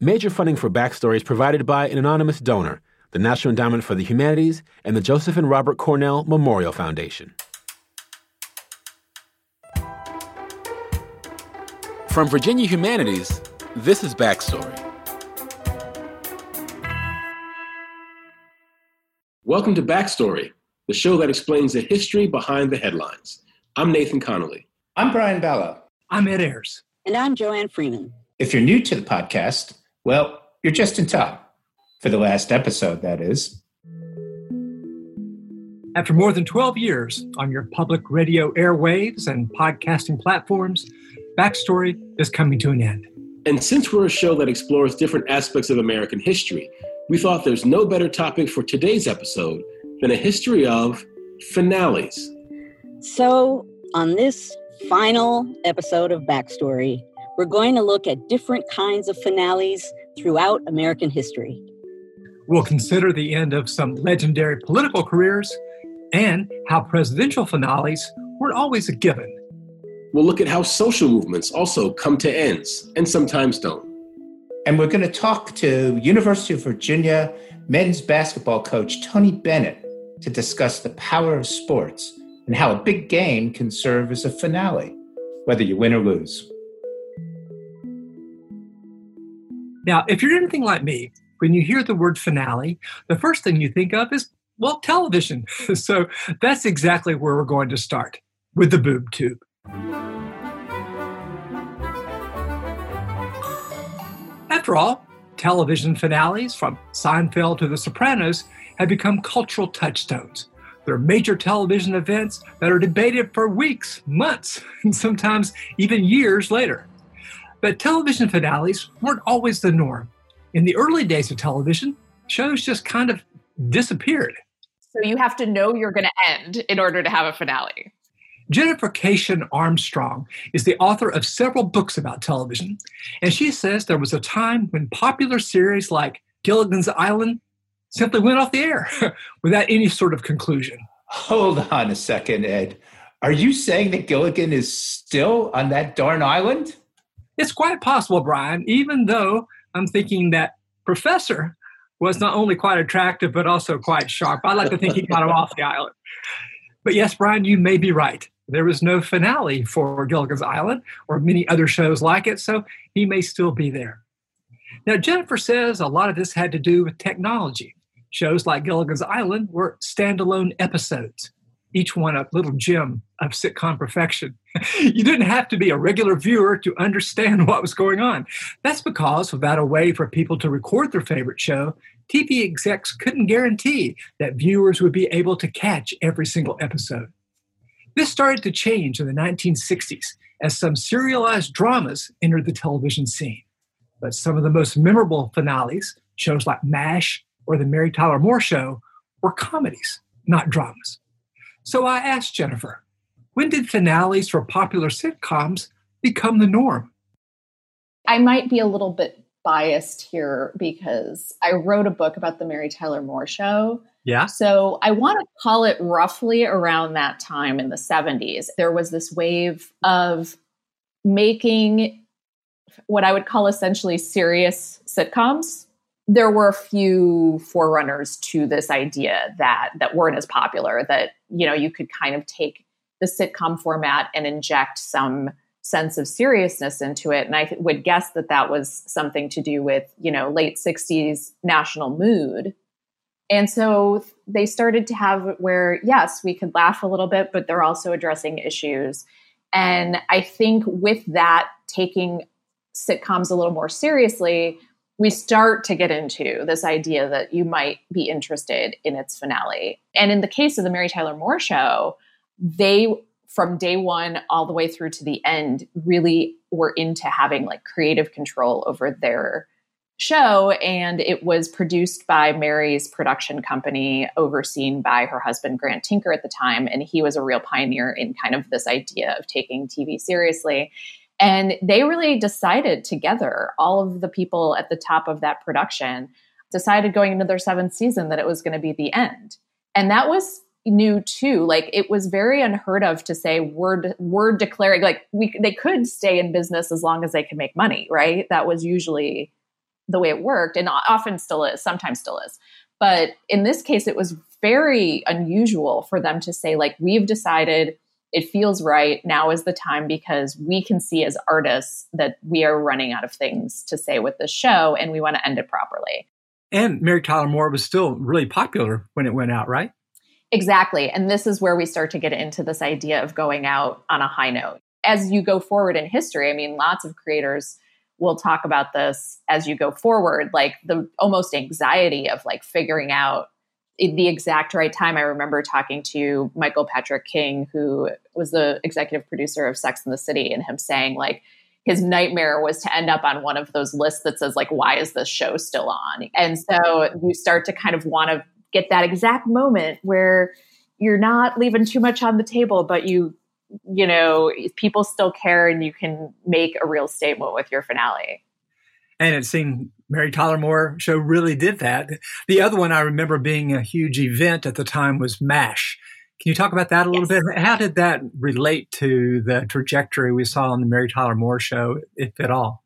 Major funding for Backstory is provided by an anonymous donor, the National Endowment for the Humanities, and the Joseph and Robert Cornell Memorial Foundation. From Virginia Humanities, this is Backstory. Welcome to Backstory, the show that explains the history behind the headlines. I'm Nathan Connolly. I'm Brian Balogh. I'm Ed Ayers. And I'm Joanne Freeman. If you're new to the podcast, well, you're just in time. For the last episode, that is. After more than 12 years on your public radio airwaves and podcasting platforms, Backstory is coming to an end. And since we're a show that explores different aspects of American history, we thought there's no better topic for today's episode than a history of finales. So, on this final episode of Backstory, we're going to look at different kinds of finales throughout American history. We'll consider the end of some legendary political careers and how presidential finales weren't always a given. We'll look at how social movements also come to ends and sometimes don't. And we're going to talk to University of Virginia men's basketball coach Tony Bennett to discuss the power of sports and how a big game can serve as a finale, whether you win or lose. Now, if you're anything like me, when you hear the word finale, the first thing you think of is, well, television. so that's exactly where we're going to start with the boob tube. After all, television finales from Seinfeld to The Sopranos have become cultural touchstones. They're major television events that are debated for weeks, months, and sometimes even years later. But television finales weren't always the norm. In the early days of television, shows just kind of disappeared. So you have to know you're going to end in order to have a finale. Jennifer Keishin Armstrong is the author of several books about television, and she says there was a time when popular series like Gilligan's Island simply went off the air without any sort of conclusion. Hold on a second, Ed. Are you saying that Gilligan is still on that darn island? It's quite possible, Brian, even though I'm thinking that Professor was not only quite attractive, but also quite sharp. I like to think he got him off the island. But yes, Brian, you may be right. There was no finale for Gilligan's Island or many other shows like it, so he may still be there. Now, Jennifer says a lot of this had to do with technology. Shows like Gilligan's Island were standalone episodes each one a little gem of sitcom perfection. you didn't have to be a regular viewer to understand what was going on. That's because without a way for people to record their favorite show, TV execs couldn't guarantee that viewers would be able to catch every single episode. This started to change in the 1960s as some serialized dramas entered the television scene. But some of the most memorable finales, shows like MASH or The Mary Tyler Moore Show, were comedies, not dramas. So I asked Jennifer, when did finales for popular sitcoms become the norm? I might be a little bit biased here because I wrote a book about the Mary Tyler Moore show. Yeah. So I want to call it roughly around that time in the 70s. There was this wave of making what I would call essentially serious sitcoms there were a few forerunners to this idea that that weren't as popular that you know you could kind of take the sitcom format and inject some sense of seriousness into it. And i would guess that that was something to do with you know late 60s national mood. And so they started to have where yes we could laugh a little bit but they're also addressing issues. And i think with that taking sitcoms a little more seriously we start to get into this idea that you might be interested in its finale. And in the case of the Mary Tyler Moore show, they from day one all the way through to the end really were into having like creative control over their show. And it was produced by Mary's production company overseen by her husband Grant Tinker at the time. And he was a real pioneer in kind of this idea of taking TV seriously. And they really decided together all of the people at the top of that production decided going into their seventh season that it was going to be the end. And that was new too like it was very unheard of to say we're we're declaring like we they could stay in business as long as they can make money right? That was usually the way it worked and often still is sometimes still is. But in this case it was very unusual for them to say like we've decided it feels right now is the time because we can see as artists that we are running out of things to say with this show and we want to end it properly. And mary tyler moore was still really popular when it went out right exactly. And this is where we start to get into this idea of going out on a high note. As you go forward in history i mean lots of creators we'll talk about this as you go forward like the almost anxiety of like figuring out the exact right time. I remember talking to michael patrick king who was the executive producer of sex and the city and him saying like his nightmare was to end up on one of those lists that says like why is this show still on? And so you start to kind of want to get that exact moment where you're not leaving too much on the table but you you know, people still care and you can make a real statement with your finale. And it seemed Mary Tyler Moore show really did that. The other one I remember being a huge event at the time was MASH. Can you talk about that a little yes. bit? How did that relate to the trajectory we saw on the Mary Tyler Moore show, if at all?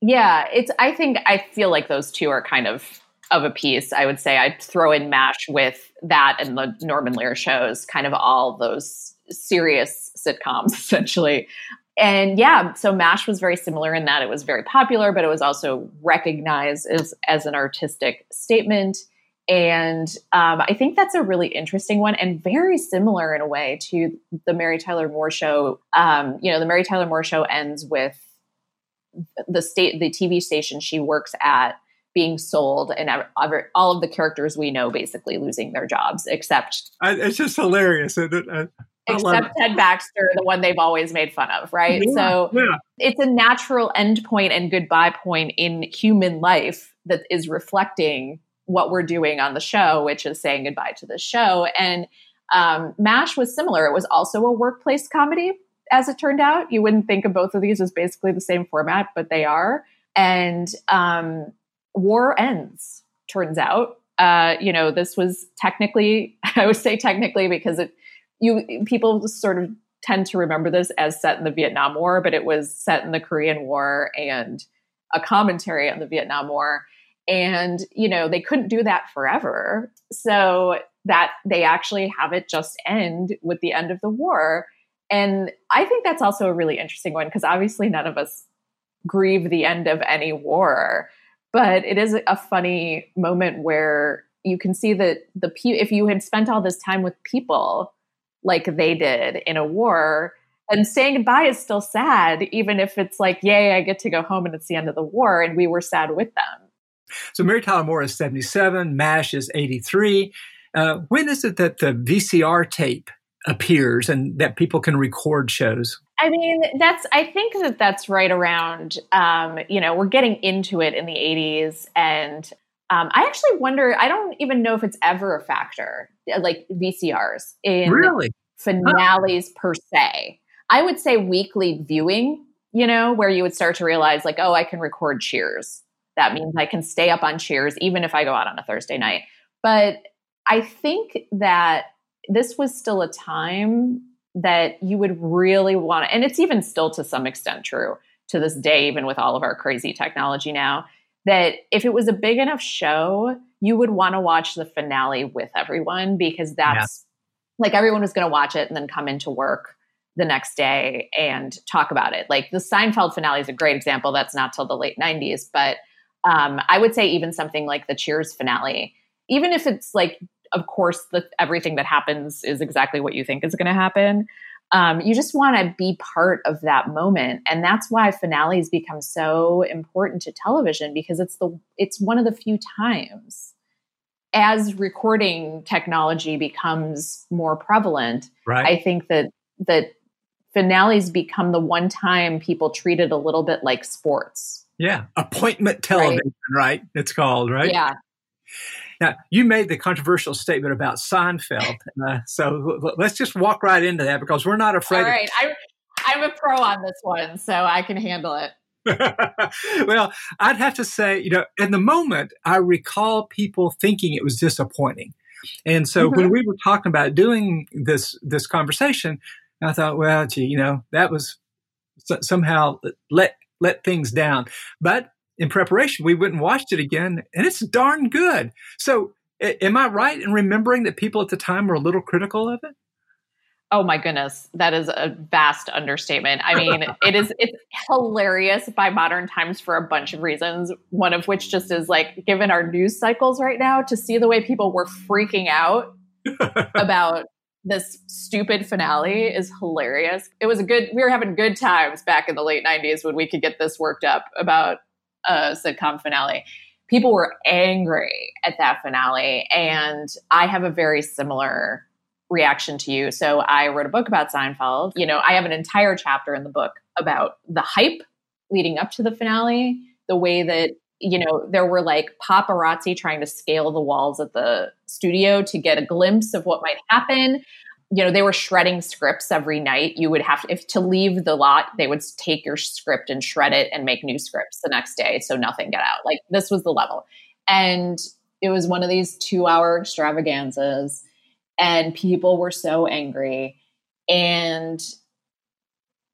Yeah, it's. I think I feel like those two are kind of of a piece. I would say I'd throw in MASH with that and the Norman Lear shows, kind of all those serious sitcoms essentially. And yeah, so MASH was very similar in that it was very popular, but it was also recognized as, as an artistic statement. And um, I think that's a really interesting one and very similar in a way to the Mary Tyler Moore show. Um, you know, the Mary Tyler Moore show ends with the state, the TV station she works at being sold and all of the characters we know basically losing their jobs except it's just hilarious except Ted Baxter, the one they've always made fun of, right? Yeah, so yeah. it's a natural end point and goodbye point in human life that is reflecting what we're doing on the show, which is saying goodbye to the show. And um, MASH was similar. It was also a workplace comedy, as it turned out. You wouldn't think of both of these as basically the same format, but they are. And um, war ends, turns out. Uh, you know, this was technically, I would say technically because it you people sort of tend to remember this as set in the Vietnam War, but it was set in the Korean War and a commentary on the Vietnam War. And, you know, they couldn't do that forever. So that they actually have it just end with the end of the war. And I think that's also a really interesting one because obviously none of us grieve the end of any war. But it is a funny moment where you can see that the if you had spent all this time with people like they did in a war. And saying goodbye is still sad, even if it's like, yay, I get to go home and it's the end of the war. And we were sad with them. So Mary Tyler Moore is 77, MASH is 83. Uh, when is it that the VCR tape appears and that people can record shows? I mean, that's, I think that that's right around, um, you know, we're getting into it in the 80s. And um, I actually wonder, I don't even know if it's ever a factor, like VCRs in really? finales huh. per se. I would say weekly viewing, you know, where you would start to realize, like, oh, I can record cheers. That means I can stay up on cheers even if I go out on a Thursday night. But I think that this was still a time that you would really want to, and it's even still to some extent true to this day, even with all of our crazy technology now that if it was a big enough show, you would want to watch the finale with everyone because that's yeah. like everyone was going to watch it and then come into work the next day and talk about it. Like the Seinfeld finale is a great example. That's not till the late 90s, but um, I would say even something like the Cheers finale, even if it's like, of course, the, everything that happens is exactly what you think is going to happen um, you just want to be part of that moment and that's why finales become so important to television because it's the it's one of the few times as recording technology becomes more prevalent right. i think that that finales become the one time people treat it a little bit like sports Yeah, appointment television, right? right? It's called, right? Yeah. Now, you made the controversial statement about Seinfeld. Uh, so let's just walk right into that because we're not afraid. All right. Of- I, I'm a pro on this one, so I can handle it. well, I'd have to say, you know, in the moment, I recall people thinking it was disappointing. And so mm-hmm. when we were talking about doing this this conversation, I thought, well, gee, you know, that was somehow let let things down. But in preparation, we went and watched it again, and it's darn good. So, am I right in remembering that people at the time were a little critical of it? Oh my goodness, that is a vast understatement. I mean, it is it's hilarious by modern times for a bunch of reasons. One of which just is like given our news cycles right now to see the way people were freaking out about this stupid finale is hilarious. It was a good we were having good times back in the late 90s when we could get this worked up about a sitcom finale. People were angry at that finale and I have a very similar reaction to you. So I wrote a book about Seinfeld. You know, I have an entire chapter in the book about the hype leading up to the finale, the way that you know, there were like paparazzi trying to scale the walls at the studio to get a glimpse of what might happen. You know, they were shredding scripts every night. You would have to, if to leave the lot, they would take your script and shred it and make new scripts the next day so nothing get out. Like this was the level. And it was one of these two hour extravaganzas and people were so angry. And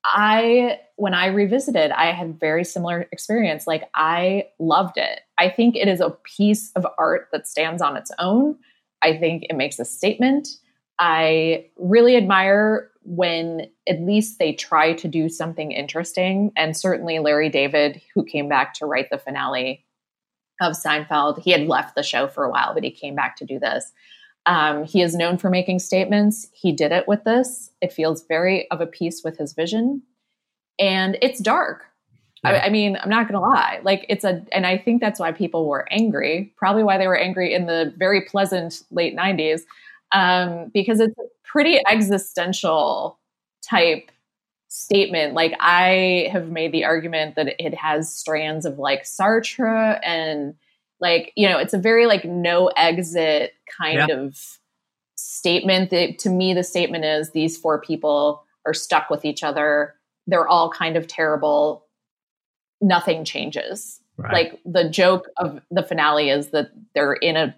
I, when I revisited, I had very similar experience. Like I loved it. I think it is a piece of art that stands on its own. I think it makes a statement. I really admire when at least they try to do something interesting. And certainly Larry David, who came back to write the finale of Seinfeld, he had left the show for a while, but he came back to do this. Um, he is known for making statements. He did it with this. It feels very of a piece with his vision. And it's dark. Yeah. I, I, mean, I'm not going to lie. Like, it's a, and I think that's why people were angry, probably why they were angry in the very pleasant late 90s, um, because it's a pretty existential type statement. Like, I have made the argument that it has strands of like Sartre and, like you know it's a very like no exit kind yeah. of statement that to me the statement is these four people are stuck with each other they're all kind of terrible nothing changes right. like the joke of the finale is that they're in a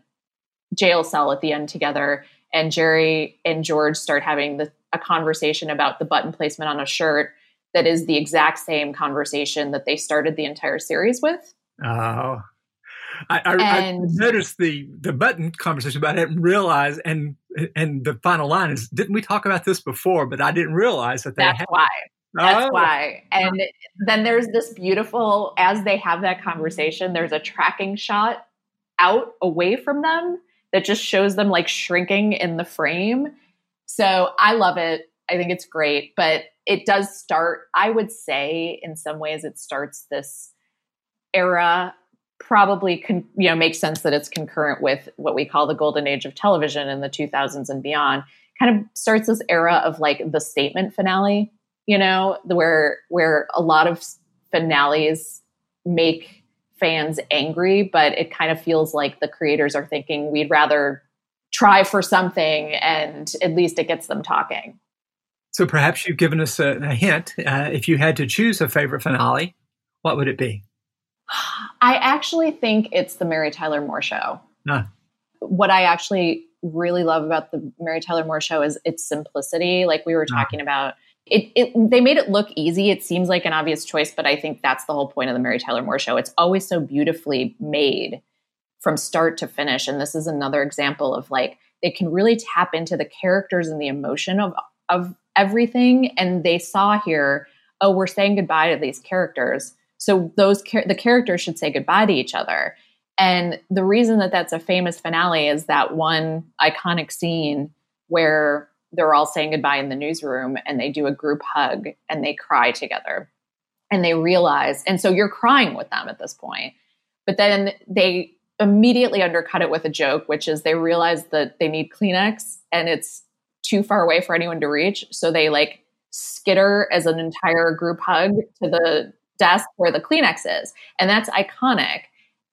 jail cell at the end together and jerry and george start having the, a conversation about the button placement on a shirt that is the exact same conversation that they started the entire series with oh I, I, I, noticed the the button conversation, but I didn't realize. And and the final line is, didn't we talk about this before? But I didn't realize that. That's why. That's oh. why. And then there's this beautiful, as they have that conversation, there's a tracking shot out away from them that just shows them like shrinking in the frame. So I love it. I think it's great, but it does start, I would say, in some ways, it starts this era probably con- you know makes sense that it's concurrent with what we call the golden age of television in the 2000s and beyond kind of starts this era of like the statement finale you know where where a lot of finales make fans angry but it kind of feels like the creators are thinking we'd rather try for something and at least it gets them talking. So perhaps you've given us a, a hint. Uh, if you had to choose a favorite finale what would it be? I actually think it's the Mary Tyler Moore show. What I actually really love about the Mary Tyler Moore show is its simplicity. Like we were talking about, it, it they made it look easy. It seems like an obvious choice, but I think that's the whole point of the Mary Tyler Moore show. It's always so beautifully made from start to finish. And this is another example of like they can really tap into the characters and the emotion of of everything. And they saw here, oh, we're saying goodbye to these characters so those the characters should say goodbye to each other. And the reason that that's a famous finale is that one iconic scene where they're all saying goodbye in the newsroom and they do a group hug and they cry together. And they realize, and so you're crying with them at this point. But then they immediately undercut it with a joke, which is they realize that they need Kleenex and it's too far away for anyone to reach. So they like skitter as an entire group hug to the desk where the Kleenex is. And that's iconic.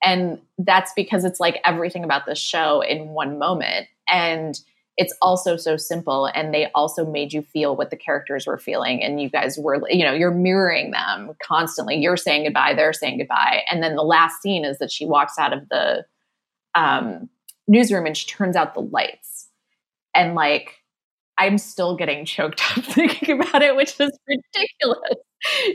And that's because it's like everything about the show in one moment. And it's also so simple and they also made you feel what the characters were feeling and you guys were you know you're mirroring them constantly. You're saying goodbye they're saying goodbye and then the last scene is that she walks out of the um, newsroom and she turns out the lights. And like i'm still getting choked up thinking about it which is ridiculous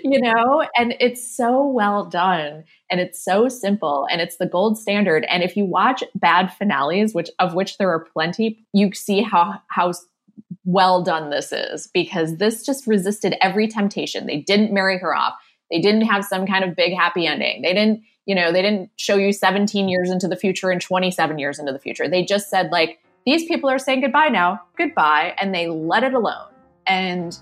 you know? And it's so well done and it's so simple and it's the gold standard. And if you watch bad finales which of which there are plenty you see how how well done this is because this just resisted every temptation. They didn't marry her off. They didn't have some kind of big happy ending. They didn't you know they didn't show you 17 years into the future and 27 years into the future. They just said like these people are saying goodbye now goodbye and they let it alone and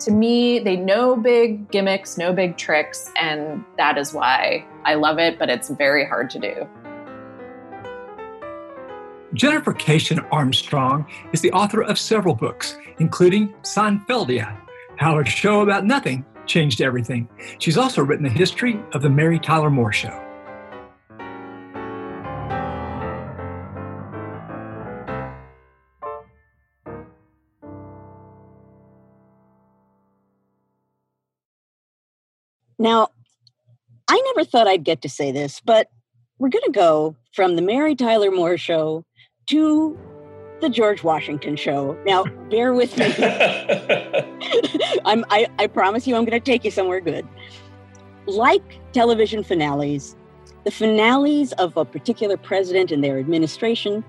to me, they no big gimmicks, no big tricks, and that is why I love it, but it's very hard to do. Jennifer Keishin Armstrong is the author of several books, including Seinfeldia, How a Show About Nothing Changed Everything. She's also written the history of the Mary Tyler Moore Show. Now, I never thought I'd get to say this, but we're going to go from the Mary Tyler Moore show to the George Washington show. Now, bear with me. I'm, I, I promise you, I'm going to take you somewhere good. Like television finales, the finales of a particular president and their administration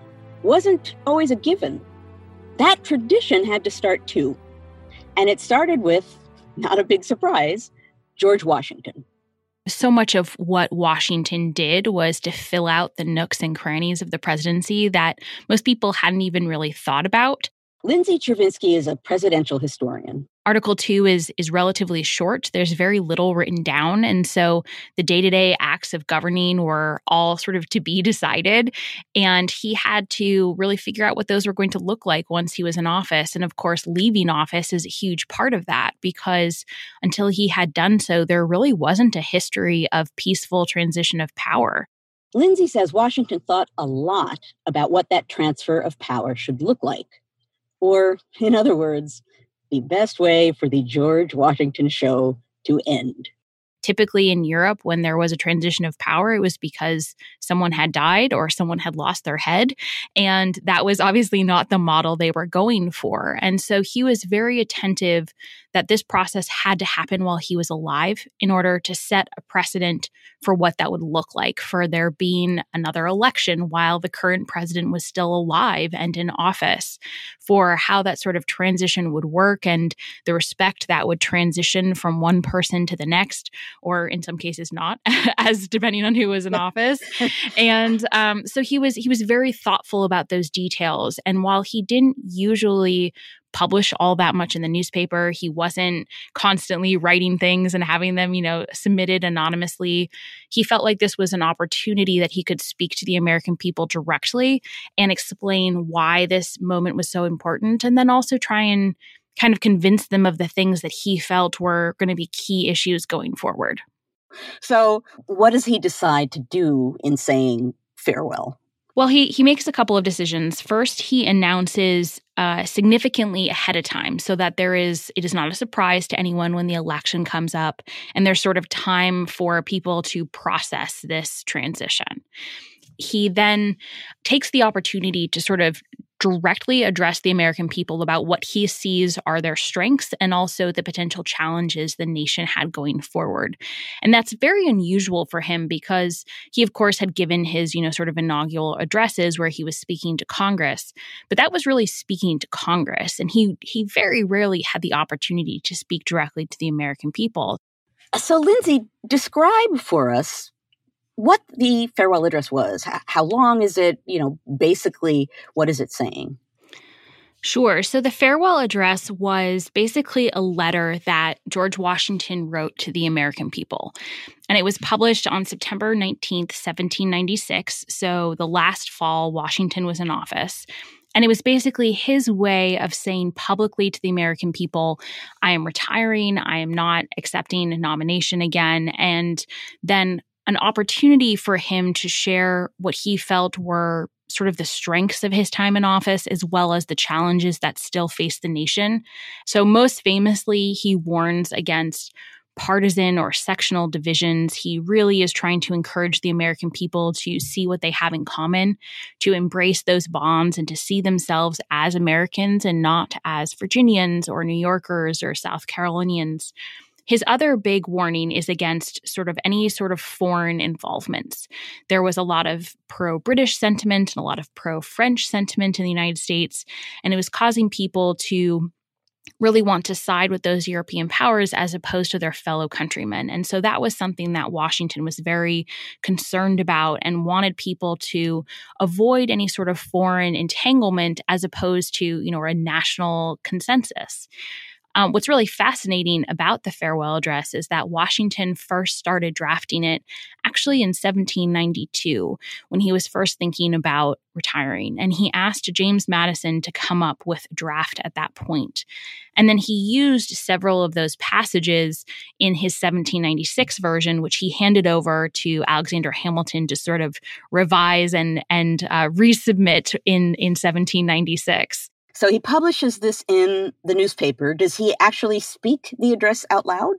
wasn't always a given. That tradition had to start too. And it started with, not a big surprise, George Washington. So much of what Washington did was to fill out the nooks and crannies of the presidency that most people hadn't even really thought about. Lindsay Chervinsky is a presidential historian. Article 2 is is relatively short. There's very little written down and so the day-to-day acts of governing were all sort of to be decided and he had to really figure out what those were going to look like once he was in office and of course leaving office is a huge part of that because until he had done so there really wasn't a history of peaceful transition of power. Lindsay says Washington thought a lot about what that transfer of power should look like. Or, in other words, the best way for the George Washington show to end. Typically in Europe, when there was a transition of power, it was because someone had died or someone had lost their head. And that was obviously not the model they were going for. And so he was very attentive that this process had to happen while he was alive in order to set a precedent for what that would look like for there being another election while the current president was still alive and in office, for how that sort of transition would work and the respect that would transition from one person to the next, or in some cases not, as depending on who was in office. And um, so he was he was very thoughtful about those details. And while he didn't usually publish all that much in the newspaper. He wasn't constantly writing things and having them, you know, submitted anonymously. He felt like this was an opportunity that he could speak to the American people directly and explain why this moment was so important and then also try and kind of convince them of the things that he felt were going to be key issues going forward. So, what does he decide to do in saying farewell? Well, he he makes a couple of decisions. First, he announces uh, significantly ahead of time so that there is it is not a surprise to anyone when the election comes up, and there's sort of time for people to process this transition. He then takes the opportunity to sort of directly address the American people about what he sees are their strengths and also the potential challenges the nation had going forward. And that's very unusual for him because he, of course, had given his, you know, sort of inaugural addresses where he was speaking to Congress, but that was really speaking to Congress. And he he very rarely had the opportunity to speak directly to the American people. So, Lindsay, describe for us what the farewell address was. How long is it? You know, basically, what is it saying? Sure. So the farewell address was basically a letter that George Washington wrote to the American people. And it was published on September 19th, 1796. So the last fall Washington was in office. And it was basically his way of saying publicly to the American people, I am retiring, I am not accepting a nomination again. And then an opportunity for him to share what he felt were sort of the strengths of his time in office as well as the challenges that still face the nation. So, most famously, he warns against partisan or sectional divisions. He really is trying to encourage the American people to see what they have in common, to embrace those bonds, and to see themselves as Americans and not as Virginians or New Yorkers or South Carolinians. His other big warning is against sort of any sort of foreign involvements. There was a lot of pro British sentiment and a lot of pro French sentiment in the United States, and it was causing people to really want to side with those European powers as opposed to their fellow countrymen. And so that was something that Washington was very concerned about and wanted people to avoid any sort of foreign entanglement as opposed to, you know, a national consensus. Um, what's really fascinating about the farewell address is that Washington first started drafting it actually in 1792 when he was first thinking about retiring. And he asked James Madison to come up with a draft at that point. And then he used several of those passages in his 1796 version, which he handed over to Alexander Hamilton to sort of revise and, and uh, resubmit in, in 1796. So he publishes this in the newspaper. Does he actually speak the address out loud?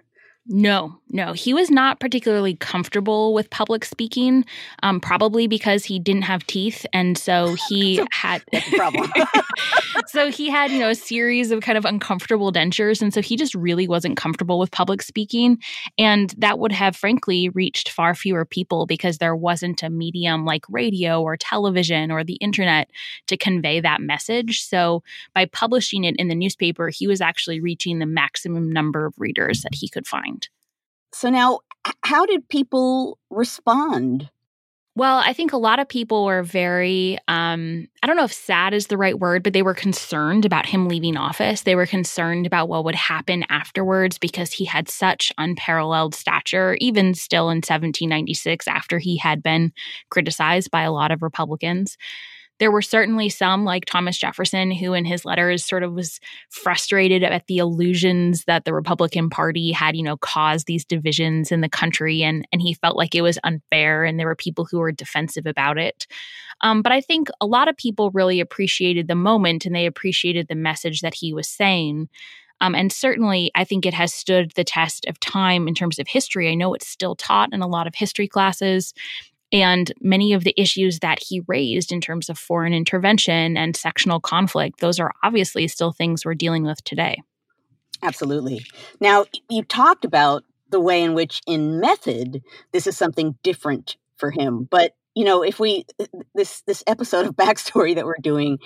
No, no. He was not particularly comfortable with public speaking, um, probably because he didn't have teeth. And so he had problem. so he had, you know, a series of kind of uncomfortable dentures. And so he just really wasn't comfortable with public speaking. And that would have, frankly, reached far fewer people because there wasn't a medium like radio or television or the internet to convey that message. So by publishing it in the newspaper, he was actually reaching the maximum number of readers that he could find. So now, how did people respond? Well, I think a lot of people were very, um, I don't know if sad is the right word, but they were concerned about him leaving office. They were concerned about what would happen afterwards because he had such unparalleled stature, even still in 1796, after he had been criticized by a lot of Republicans. There were certainly some, like Thomas Jefferson, who in his letters sort of was frustrated at the illusions that the Republican Party had, you know, caused these divisions in the country, and and he felt like it was unfair, and there were people who were defensive about it. Um, but I think a lot of people really appreciated the moment, and they appreciated the message that he was saying. Um, and certainly, I think it has stood the test of time in terms of history. I know it's still taught in a lot of history classes. And many of the issues that he raised in terms of foreign intervention and sectional conflict, those are obviously still things we're dealing with today. Absolutely. Now, you talked about the way in which, in method, this is something different for him. But you know, if we uh, this this episode of backstory that we're doing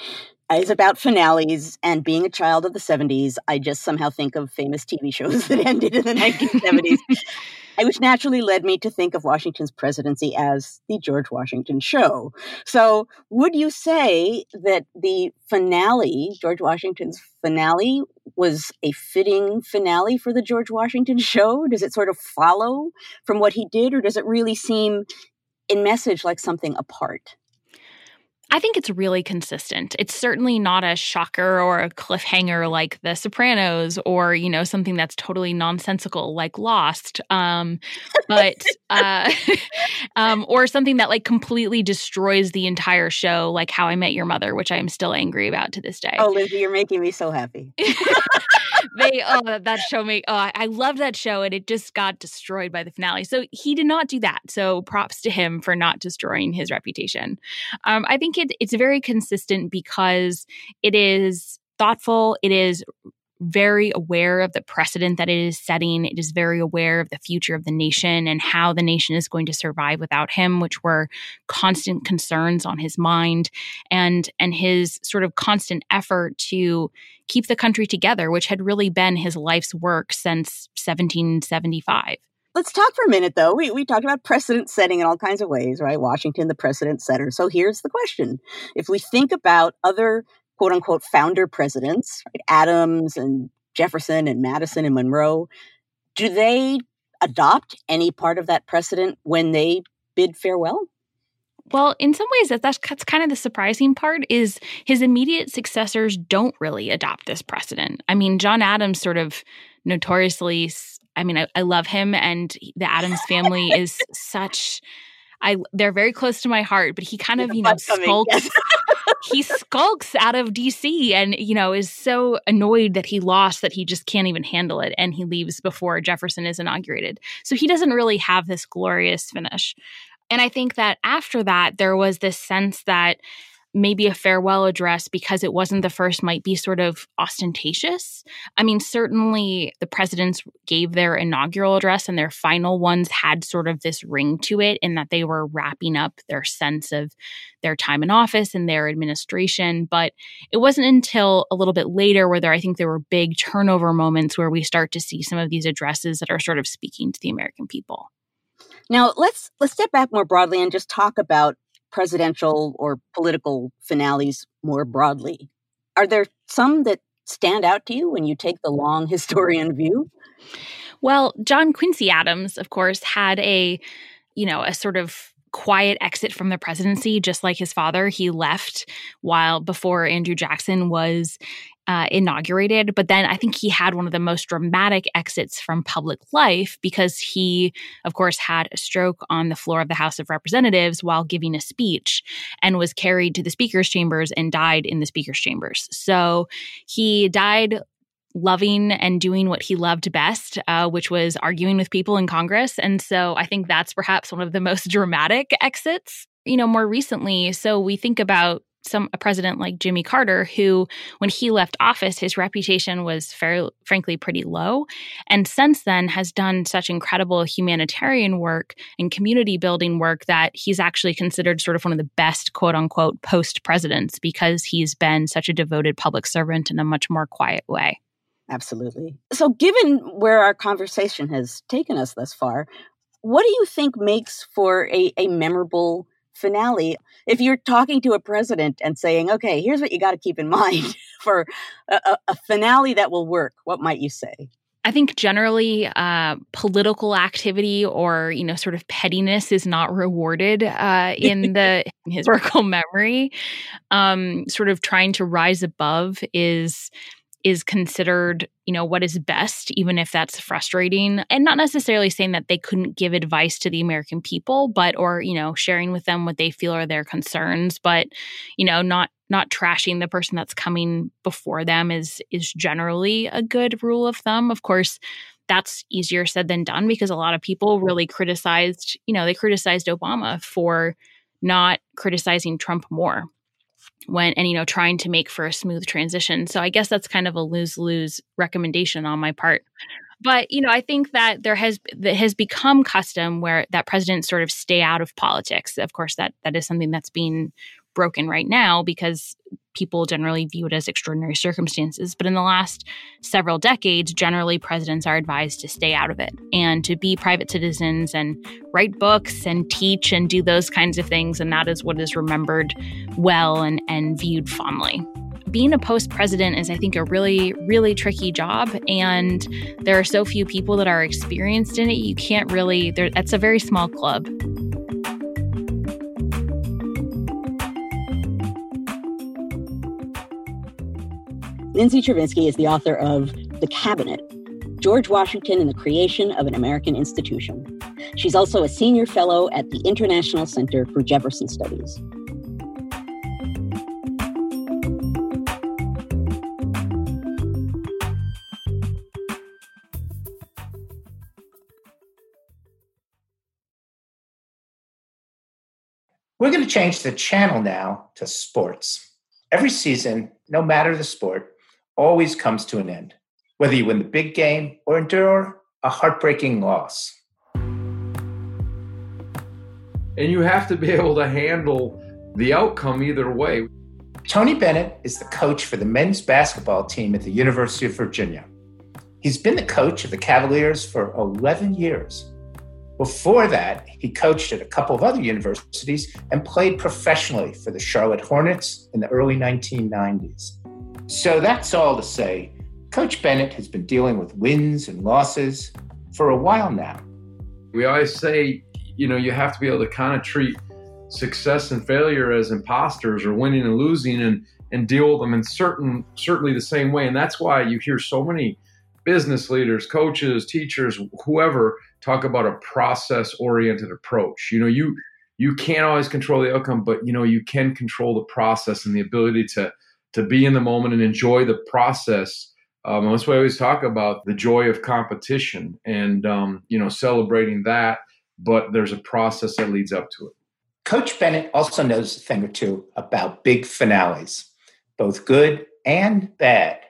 is about finales and being a child of the 70s, I just somehow think of famous TV shows that ended in the 1970s. which naturally led me to think of Washington's presidency as the George Washington show. So, would you say that the finale, George Washington's finale, was a fitting finale for the George Washington show? Does it sort of follow from what he did, or does it really seem in message like something apart? I think it's really consistent. It's certainly not a shocker or a cliffhanger like The Sopranos or, you know, something that's totally nonsensical like Lost. Um, but, uh, um, or something that like completely destroys the entire show, like How I Met Your Mother, which I am still angry about to this day. Oh, Lindsay, you're making me so happy. they, oh, that show me oh, I love that show and it just got destroyed by the finale. So he did not do that. So props to him for not destroying his reputation. Um, I think it, it's very consistent because it is thoughtful. It is very aware of the precedent that it is setting. It is very aware of the future of the nation and how the nation is going to survive without him, which were constant concerns on his mind and and his sort of constant effort to keep the country together, which had really been his life's work since 1775. Let's talk for a minute, though. We, we talked about precedent setting in all kinds of ways, right? Washington, the precedent setter. So here's the question. If we think about other quote unquote founder presidents, right, Adams and Jefferson and Madison and Monroe, do they adopt any part of that precedent when they bid farewell? Well, in some ways, that that's, that's kind of the surprising part is his immediate successors don't really adopt this precedent. I mean, John Adams sort of notoriously. I mean, I, I love him, and the Adams family is such. I they're very close to my heart, but he kind of you know skulks. he skulks out of DC and you know is so annoyed that he lost that he just can't even handle it, and he leaves before Jefferson is inaugurated. So he doesn't really have this glorious finish. And I think that after that, there was this sense that maybe a farewell address because it wasn't the first might be sort of ostentatious. I mean, certainly the presidents gave their inaugural address and their final ones had sort of this ring to it in that they were wrapping up their sense of their time in office and their administration. But it wasn't until a little bit later where there, I think there were big turnover moments where we start to see some of these addresses that are sort of speaking to the American people. Now let's let's step back more broadly and just talk about presidential or political finales more broadly. Are there some that stand out to you when you take the long historian view? Well, John Quincy Adams, of course, had a, you know, a sort of quiet exit from the presidency, just like his father. He left while before Andrew Jackson was uh, inaugurated. But then I think he had one of the most dramatic exits from public life because he, of course, had a stroke on the floor of the House of Representatives while giving a speech and was carried to the speaker's chambers and died in the speaker's chambers. So he died loving and doing what he loved best, uh, which was arguing with people in Congress. And so I think that's perhaps one of the most dramatic exits. You know, more recently, so we think about some a president like Jimmy Carter, who when he left office, his reputation was fair, frankly pretty low, and since then has done such incredible humanitarian work and community building work that he's actually considered sort of one of the best quote unquote post presidents because he's been such a devoted public servant in a much more quiet way. Absolutely. So, given where our conversation has taken us thus far, what do you think makes for a, a memorable finale. If you're talking to a president and saying, okay, here's what you got to keep in mind for a, a, finale that will work, what might you say? I think generally uh, political activity or you know sort of pettiness is not rewarded uh, in the historical memory. Um, sort of trying to rise above is is considered, you know, what is best, even if that's frustrating. And not necessarily saying that they couldn't give advice to the American people, but or, you know, sharing with them what they feel are their concerns, but, you know, not not trashing the person that's coming before them is is generally a good rule of thumb. Of course, that's easier said than done because a lot of people really criticized, you know, they criticized Obama for not criticizing Trump more when and you know trying to make for a smooth transition. So i guess that's kind of a lose-lose recommendation on my part. But you know i think that there has that has become custom where that presidents sort of stay out of politics. Of course that that is something that's being broken right now because people generally view it as extraordinary circumstances. But in the last several decades, generally presidents are advised to stay out of it and to be private citizens and write books and teach and do those kinds of things. And that is what is remembered well and, and viewed fondly being a post president is, I think, a really, really tricky job. And there are so few people that are experienced in it. You can't really, that's a very small club. Lindsay Chervinsky is the author of The Cabinet George Washington and the Creation of an American Institution. She's also a senior fellow at the International Center for Jefferson Studies. We're going to change the channel now to sports. Every season, no matter the sport, always comes to an end, whether you win the big game or endure a heartbreaking loss. And you have to be able to handle the outcome either way. Tony Bennett is the coach for the men's basketball team at the University of Virginia. He's been the coach of the Cavaliers for 11 years. Before that, he coached at a couple of other universities and played professionally for the Charlotte Hornets in the early 1990s. So that's all to say, Coach Bennett has been dealing with wins and losses for a while now. We always say, you know, you have to be able to kind of treat success and failure as imposters or winning and losing and and deal with them in certain certainly the same way. And that's why you hear so many business leaders, coaches, teachers, whoever talk about a process oriented approach. You know, you you can't always control the outcome, but you know, you can control the process and the ability to to be in the moment and enjoy the process. Um, that's why I always talk about the joy of competition and um, you know celebrating that. But there's a process that leads up to it. Coach Bennett also knows a thing or two about big finales, both good and bad.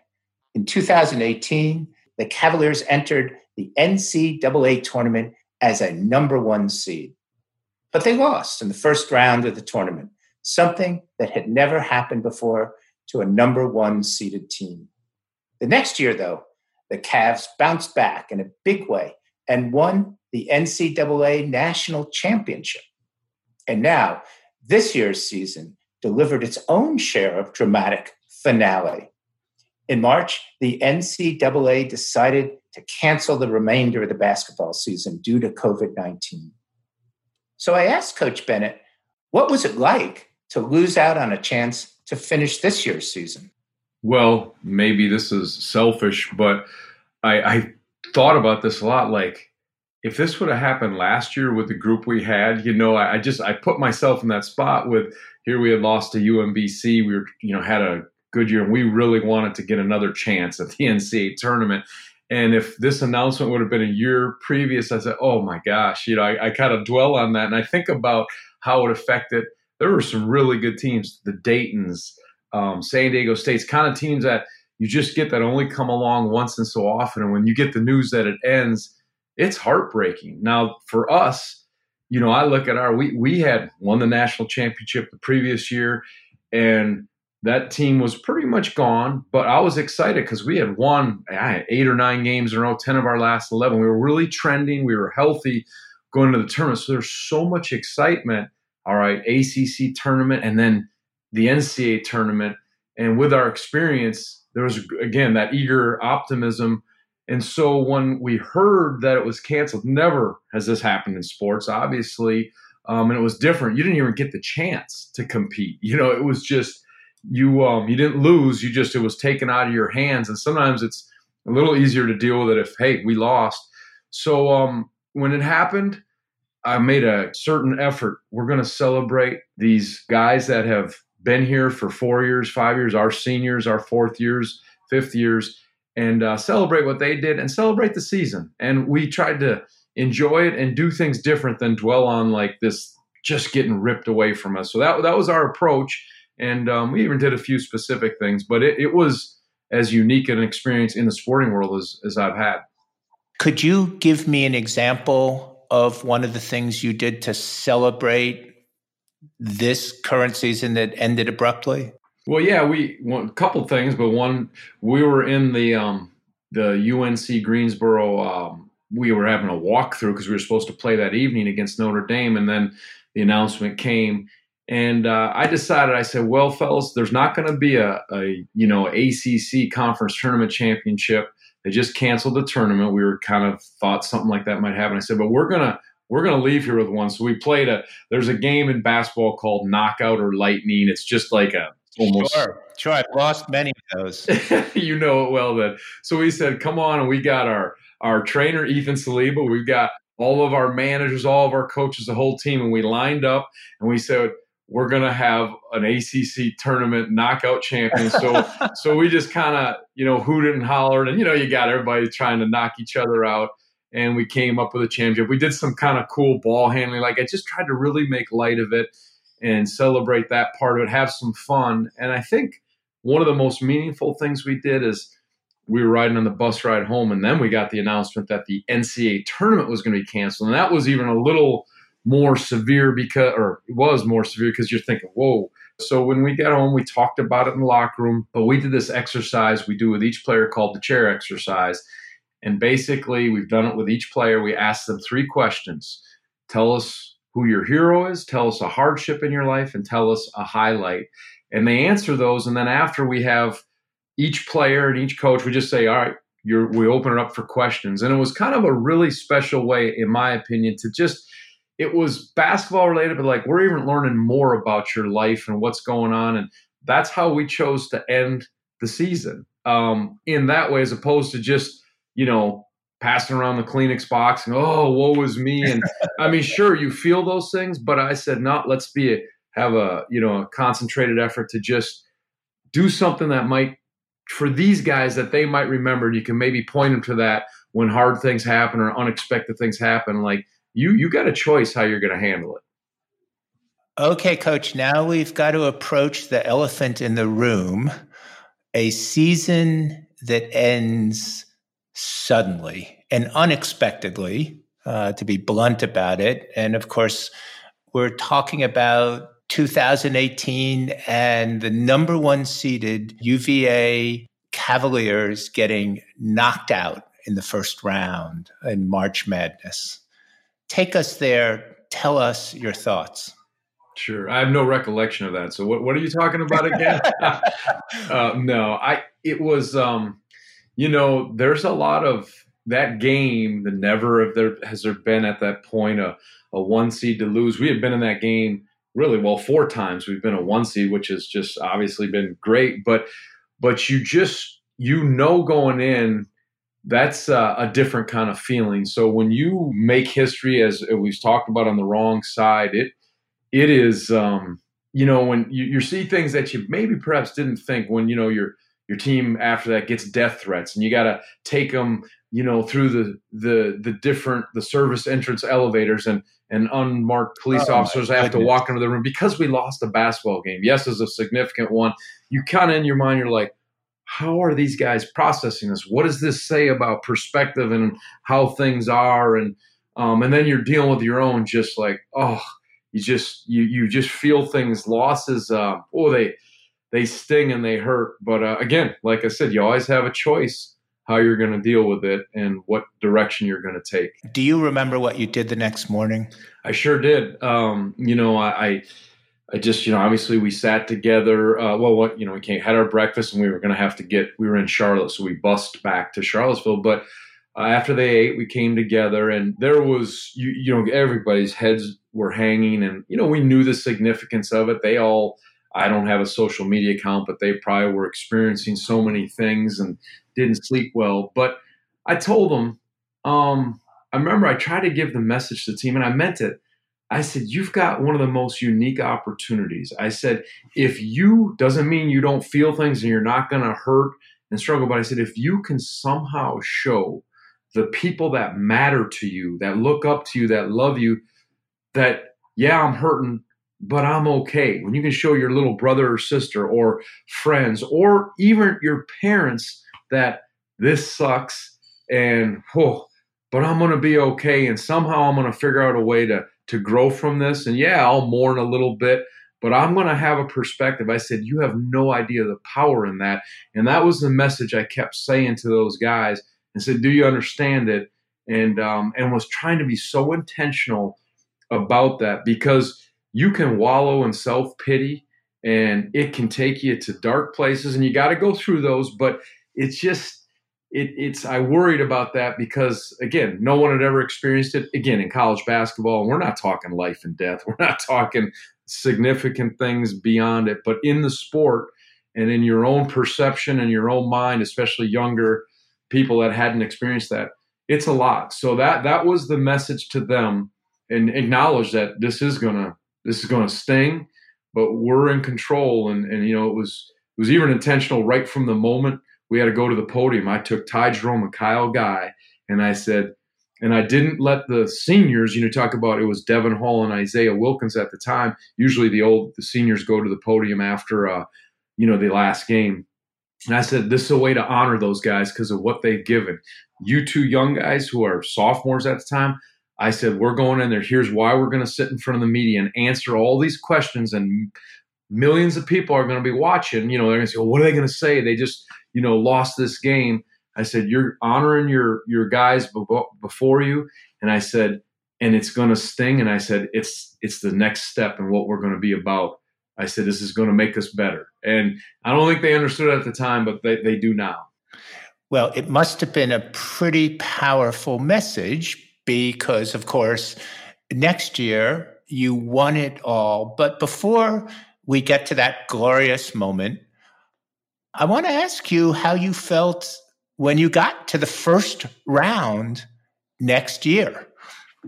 In 2018, the Cavaliers entered the NCAA tournament as a number one seed. But they lost in the first round of the tournament, something that had never happened before to a number one seeded team. The next year, though, the Cavs bounced back in a big way and won the NCAA National Championship. And now, this year's season delivered its own share of dramatic finale. In March, the NCAA decided to cancel the remainder of the basketball season due to COVID 19. So I asked Coach Bennett, what was it like to lose out on a chance to finish this year's season? Well, maybe this is selfish, but I, I thought about this a lot. Like, if this would have happened last year with the group we had, you know, I, I, just I put myself in that spot with here we had lost to UMBC. We were, you know, had a good year and we really wanted to get another chance at the NCAA tournament. And if this announcement would have been a year previous, I said, oh my gosh, you know, I, I kind of dwell on that and I think about how it affected. There were some really good teams, the Dayton's, um, San Diego State's kind of teams that you just get that only come along once and so often. And when you get the news that it ends, it's heartbreaking. Now, for us, you know, I look at our we we had won the national championship the previous year, and that team was pretty much gone. But I was excited because we had won eight or nine games in a row, ten of our last eleven. We were really trending. We were healthy going to the tournament. So there's so much excitement. All right, ACC tournament, and then the NCAA tournament. And with our experience, there was again that eager optimism and so when we heard that it was canceled, never has this happened in sports, obviously. Um, and it was different. You didn't even get the chance to compete. You know, it was just you um, you didn't lose. You just it was taken out of your hands. And sometimes it's a little easier to deal with it if hey we lost. So um, when it happened, I made a certain effort. We're going to celebrate these guys that have been here for four years, five years, our seniors, our fourth years, fifth years and uh, celebrate what they did and celebrate the season. And we tried to enjoy it and do things different than dwell on like this just getting ripped away from us. So that that was our approach, and um, we even did a few specific things, but it, it was as unique an experience in the sporting world as, as I've had. Could you give me an example of one of the things you did to celebrate this current season that ended abruptly? Well, yeah, we one couple things, but one we were in the um, the UNC Greensboro. Um, we were having a walkthrough because we were supposed to play that evening against Notre Dame, and then the announcement came, and uh, I decided. I said, "Well, fellas, there's not going to be a, a you know ACC conference tournament championship. They just canceled the tournament. We were kind of thought something like that might happen. I said, but we're gonna we're going to leave here with one. So we played a, there's a game in basketball called knockout or lightning. It's just like a almost. Sure, sure. I've lost many of those. you know it well then. So we said, come on, and we got our our trainer Ethan Saliba. We've got all of our managers, all of our coaches, the whole team, and we lined up and we said we're gonna have an ACC tournament knockout champion. So so we just kind of you know hooted and hollered, and you know you got everybody trying to knock each other out. And we came up with a championship. We did some kind of cool ball handling. Like I just tried to really make light of it and celebrate that part of it, have some fun. And I think one of the most meaningful things we did is we were riding on the bus ride home, and then we got the announcement that the NCAA tournament was going to be canceled. And that was even a little more severe because, or it was more severe because you're thinking, whoa. So when we got home, we talked about it in the locker room, but we did this exercise we do with each player called the chair exercise. And basically, we've done it with each player. We ask them three questions. Tell us who your hero is, tell us a hardship in your life, and tell us a highlight. And they answer those. And then after we have each player and each coach, we just say, all right, we open it up for questions. And it was kind of a really special way, in my opinion, to just it was basketball related, but like we're even learning more about your life and what's going on. And that's how we chose to end the season um, in that way, as opposed to just, you know, passing around the Kleenex box and, oh, woe was me. And I mean, sure, you feel those things, but I said, no, let's be, a, have a, you know, a concentrated effort to just do something that might, for these guys that they might remember, and you can maybe point them to that when hard things happen or unexpected things happen. Like, you you got a choice how you're going to handle it. Okay, coach, now we've got to approach the elephant in the room. A season that ends suddenly and unexpectedly, uh, to be blunt about it. And of course, we're talking about 2018 and the number one seeded UVA Cavaliers getting knocked out in the first round in March Madness. Take us there. Tell us your thoughts. Sure. I have no recollection of that. So what, what are you talking about again? uh, no, I, it was, um, you know, there's a lot of that game The never of there has there been at that point a, a one seed to lose. We had been in that game really well four times. We've been a one seed, which has just obviously been great. But but you just you know going in that's uh, a different kind of feeling. So when you make history, as we've talked about on the wrong side, it it is um, you know when you, you see things that you maybe perhaps didn't think when you know your your team after that gets death threats and you got to take them you know through the the the different the service entrance elevators and and unmarked police oh officers have to walk into the room because we lost a basketball game. Yes, is a significant one. You kind of in your mind, you're like, how are these guys processing this? What does this say about perspective and how things are? And um, and then you're dealing with your own, just like oh, you just you you just feel things. Losses, uh, oh they they sting and they hurt. But uh, again, like I said, you always have a choice how you're going to deal with it and what direction you're going to take. Do you remember what you did the next morning? I sure did. Um, you know, I, I I just, you know, obviously we sat together. Uh, well, what, you know, we came, had our breakfast and we were going to have to get, we were in Charlotte. So we bussed back to Charlottesville. But uh, after they ate, we came together and there was, you, you know, everybody's heads were hanging and, you know, we knew the significance of it. They all, I don't have a social media account, but they probably were experiencing so many things and didn't sleep well. But I told them, um, I remember I tried to give the message to the team and I meant it. I said, You've got one of the most unique opportunities. I said, If you, doesn't mean you don't feel things and you're not going to hurt and struggle, but I said, If you can somehow show the people that matter to you, that look up to you, that love you, that, yeah, I'm hurting, but I'm okay. When you can show your little brother or sister or friends or even your parents that this sucks and, oh, but I'm going to be okay. And somehow I'm going to figure out a way to to grow from this. And yeah, I'll mourn a little bit, but I'm going to have a perspective. I said, You have no idea the power in that. And that was the message I kept saying to those guys and said, Do you understand it? And, um, and was trying to be so intentional about that because you can wallow in self pity and it can take you to dark places and you got to go through those. But it's just, it, it's I worried about that because again, no one had ever experienced it. Again, in college basketball, we're not talking life and death. We're not talking significant things beyond it. But in the sport and in your own perception and your own mind, especially younger people that hadn't experienced that, it's a lot. So that that was the message to them and acknowledge that this is gonna this is gonna sting, but we're in control. And and you know, it was it was even intentional right from the moment we had to go to the podium. I took Ty Jerome and Kyle Guy, and I said, and I didn't let the seniors, you know, talk about it was Devon Hall and Isaiah Wilkins at the time. Usually the old the seniors go to the podium after uh, you know, the last game. And I said, this is a way to honor those guys because of what they've given. You two young guys who are sophomores at the time, I said, we're going in there. Here's why we're going to sit in front of the media and answer all these questions. And millions of people are going to be watching. You know, they're going to say, well, what are they going to say? They just you know, lost this game. I said, you're honoring your your guys before you, and I said, and it's going to sting. And I said, it's it's the next step in what we're going to be about. I said, this is going to make us better. And I don't think they understood at the time, but they, they do now. Well, it must have been a pretty powerful message because, of course, next year, you won it all. But before we get to that glorious moment, I want to ask you how you felt when you got to the first round next year.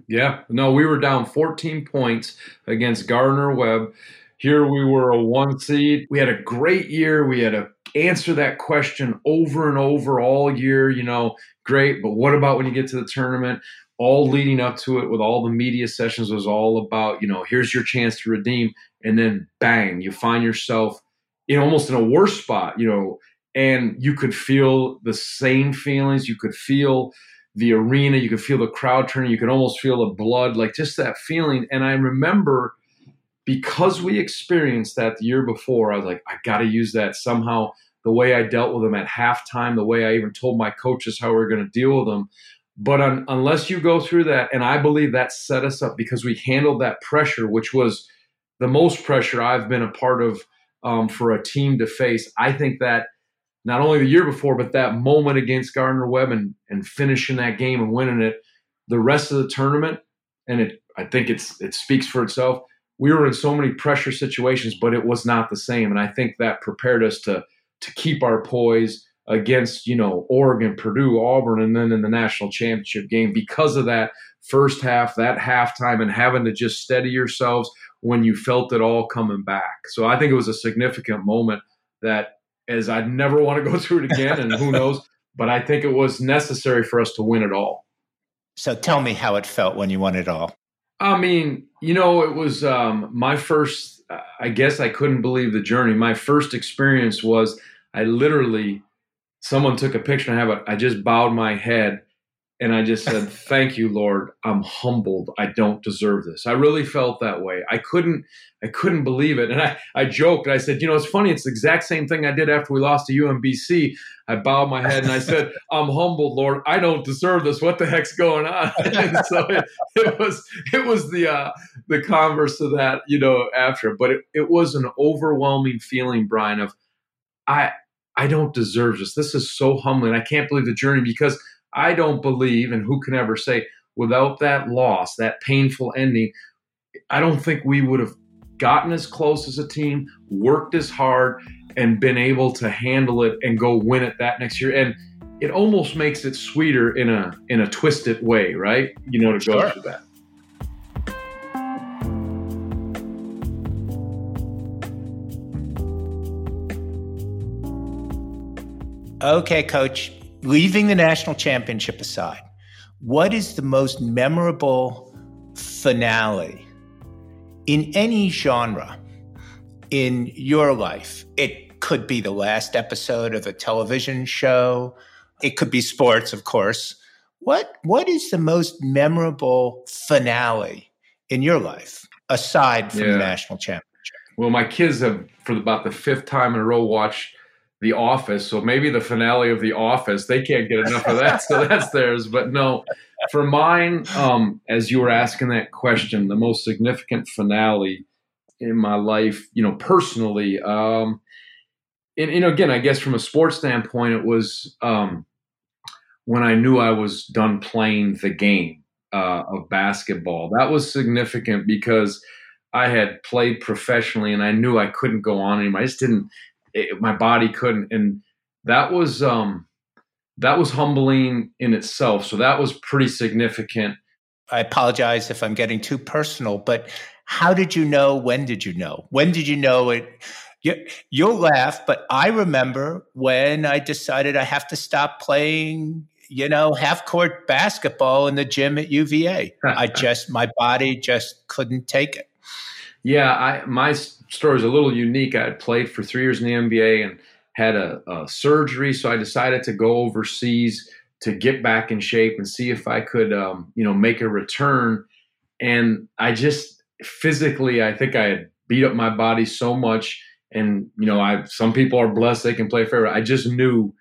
Yeah, no, we were down 14 points against Gardner Webb. Here we were a one seed. We had a great year. We had to answer that question over and over all year. You know, great, but what about when you get to the tournament? All leading up to it with all the media sessions was all about, you know, here's your chance to redeem. And then bang, you find yourself in almost in a worse spot, you know, and you could feel the same feelings. You could feel the arena, you could feel the crowd turning, you could almost feel the blood, like just that feeling. And I remember because we experienced that the year before, I was like, I got to use that somehow. The way I dealt with them at halftime, the way I even told my coaches how we are going to deal with them. But un- unless you go through that, and I believe that set us up because we handled that pressure, which was the most pressure I've been a part of um, for a team to face. I think that not only the year before, but that moment against Gardner Webb and, and finishing that game and winning it, the rest of the tournament, and it I think it's it speaks for itself we were in so many pressure situations, but it was not the same. And I think that prepared us to to keep our poise against, you know, Oregon, Purdue, Auburn, and then in the national championship game because of that first half, that halftime, and having to just steady yourselves when you felt it all coming back. So I think it was a significant moment that as I'd never want to go through it again, and who knows, but I think it was necessary for us to win it all. So tell me how it felt when you won it all. I mean, you know, it was um, my first. I guess I couldn't believe the journey. My first experience was I literally, someone took a picture and I have it. I just bowed my head and I just said, "Thank you, Lord. I'm humbled. I don't deserve this." I really felt that way. I couldn't, I couldn't believe it, and I, I joked. I said, "You know, it's funny. It's the exact same thing I did after we lost to UMBC. I bowed my head and I said, "I'm humbled, Lord. I don't deserve this. What the heck's going on?" so it, it, was, it was the uh, the converse of that, you know, after. But it, it was an overwhelming feeling, Brian, of I, I don't deserve this. This is so humbling. I can't believe the journey because I don't believe, and who can ever say, without that loss, that painful ending, I don't think we would have gotten as close as a team, worked as hard, and been able to handle it and go win it that next year. And it almost makes it sweeter in a in a twisted way, right? You know, to sure. go through that. Okay, coach leaving the national championship aside, what is the most memorable finale in any genre in your life? It could be the last episode of a television show. It could be sports, of course. What what is the most memorable finale in your life aside from yeah. the national championship? Well, my kids have for about the fifth time in a row watched the Office. So maybe the finale of The Office, they can't get enough of that. so that's theirs. But no, for mine, um, as you were asking that question, the most significant finale in my life, you know, personally, um, and, you know, again, I guess from a sports standpoint, it was um, when I knew I was done playing the game uh, of basketball. That was significant because I had played professionally and I knew I couldn't go on anymore. I just didn't it, my body couldn't and that was um that was humbling in itself so that was pretty significant. I apologize if i'm getting too personal but how did you know when did you know? When did you know it? You, you'll laugh but i remember when i decided i have to stop playing you know half court basketball in the gym at uva i just my body just couldn't take it yeah i my story is a little unique. I had played for three years in the NBA and had a, a, surgery, so I decided to go overseas to get back in shape and see if I could, um, you know, make a return. And I just physically, I think I had beat up my body so much. And you know, I some people are blessed they can play forever. I just knew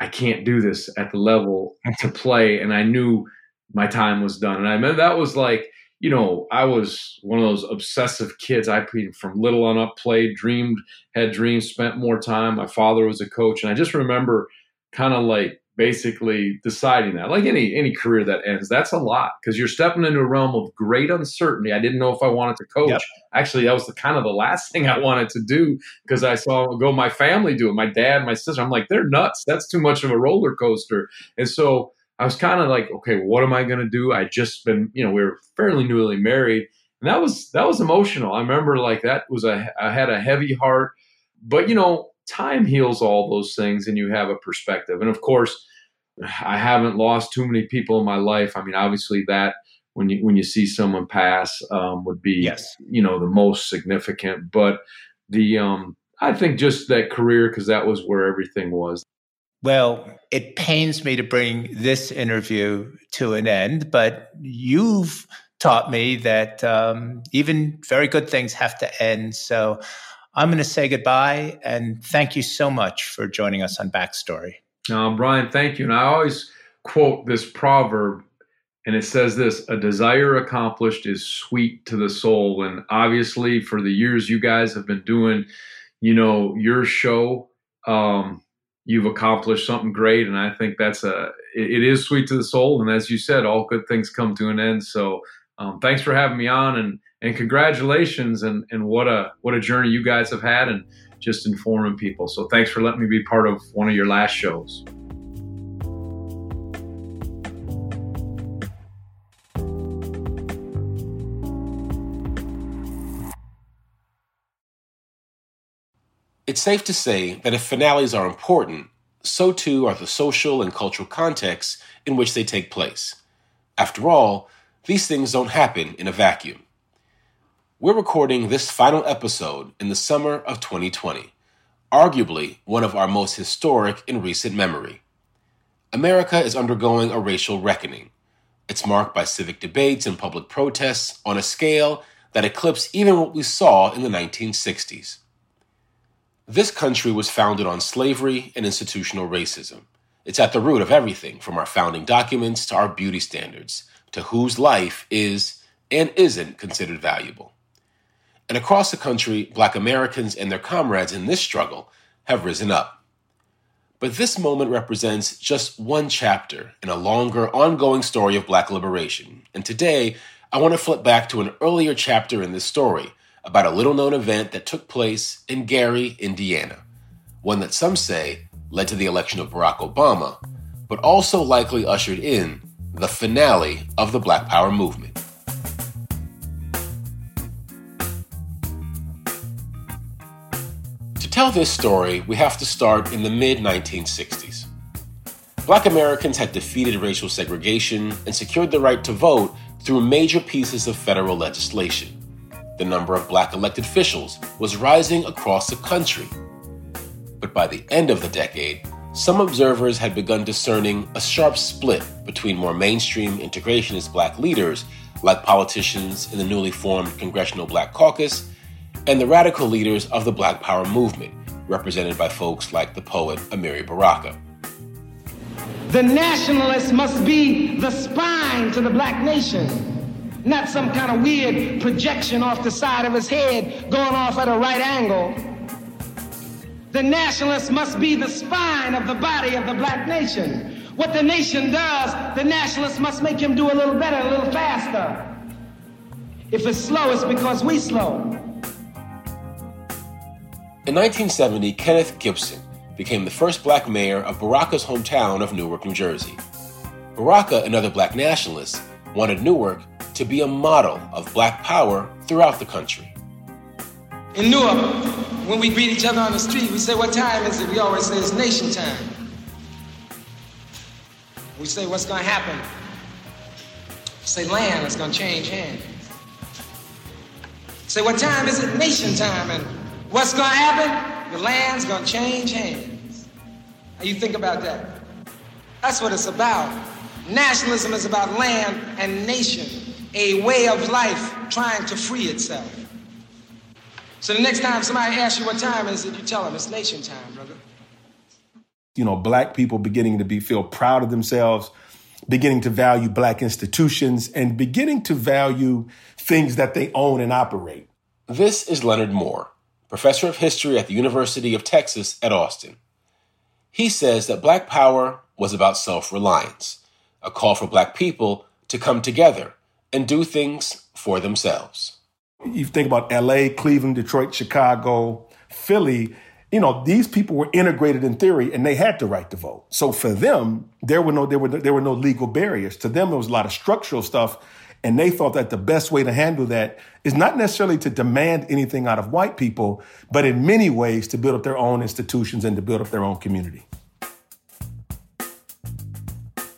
I can't do this at the level to play, and I knew my time was done. And I mean that was like you know, I was one of those obsessive kids. I from little on up played, dreamed, had dreams, spent more time. My father was a coach, and I just remember kind of like basically deciding that like any any career that ends that's a lot because you're stepping into a realm of great uncertainty i didn't know if i wanted to coach yep. actually that was the kind of the last thing i wanted to do because i saw go my family do it my dad my sister i'm like they're nuts that's too much of a roller coaster and so i was kind of like okay what am i going to do i just been you know we were fairly newly married and that was that was emotional i remember like that was a i had a heavy heart but you know time heals all those things and you have a perspective. And of course, I haven't lost too many people in my life. I mean, obviously that when you when you see someone pass um, would be yes. you know the most significant. But the um, I think just that career because that was where everything was. Well, it pains me to bring this interview to an end, but you've taught me that um, even very good things have to end. So I'm going to say goodbye and thank you so much for joining us on Backstory. Um, Brian, thank you. And I always quote this proverb, and it says this A desire accomplished is sweet to the soul. And obviously, for the years you guys have been doing, you know, your show, um, you've accomplished something great. And I think that's a, it, is sweet to the soul. And as you said, all good things come to an end. So um, thanks for having me on and, and congratulations and, and what a what a journey you guys have had and just informing people. So thanks for letting me be part of one of your last shows. It's safe to say that if finales are important, so too are the social and cultural contexts in which they take place. After all, these things don't happen in a vacuum. We're recording this final episode in the summer of 2020, arguably one of our most historic in recent memory. America is undergoing a racial reckoning. It's marked by civic debates and public protests on a scale that eclipse even what we saw in the 1960s. This country was founded on slavery and institutional racism. It's at the root of everything from our founding documents to our beauty standards to whose life is and isn't considered valuable. And across the country, black Americans and their comrades in this struggle have risen up. But this moment represents just one chapter in a longer, ongoing story of black liberation. And today, I want to flip back to an earlier chapter in this story about a little known event that took place in Gary, Indiana. One that some say led to the election of Barack Obama, but also likely ushered in the finale of the Black Power movement. To tell this story, we have to start in the mid 1960s. Black Americans had defeated racial segregation and secured the right to vote through major pieces of federal legislation. The number of black elected officials was rising across the country. But by the end of the decade, some observers had begun discerning a sharp split between more mainstream integrationist black leaders, like politicians in the newly formed Congressional Black Caucus and the radical leaders of the Black Power movement, represented by folks like the poet Amiri Baraka. The nationalist must be the spine to the black nation, not some kind of weird projection off the side of his head going off at a right angle. The nationalist must be the spine of the body of the black nation. What the nation does, the nationalist must make him do a little better, a little faster. If it's slow, it's because we slow. In 1970, Kenneth Gibson became the first black mayor of Baraka's hometown of Newark, New Jersey. Baraka and other black nationalists wanted Newark to be a model of black power throughout the country. In Newark, when we greet each other on the street, we say, What time is it? We always say it's nation time. We say, What's going to happen? We say, Land is going to change hands. Say, What time is it? Nation time. And What's going to happen? The land's going to change hands. How you think about that? That's what it's about. Nationalism is about land and nation, a way of life trying to free itself. So the next time somebody asks you what time is it, you tell them it's nation time, brother. You know, black people beginning to be feel proud of themselves, beginning to value black institutions, and beginning to value things that they own and operate. This is Leonard Moore professor of history at the University of Texas at Austin. He says that Black Power was about self reliance, a call for Black people to come together and do things for themselves. You think about LA, Cleveland, Detroit, Chicago, Philly, you know, these people were integrated in theory and they had the right to vote. So for them, there were no there were there were no legal barriers. To them, there was a lot of structural stuff, and they thought that the best way to handle that is not necessarily to demand anything out of white people, but in many ways to build up their own institutions and to build up their own community.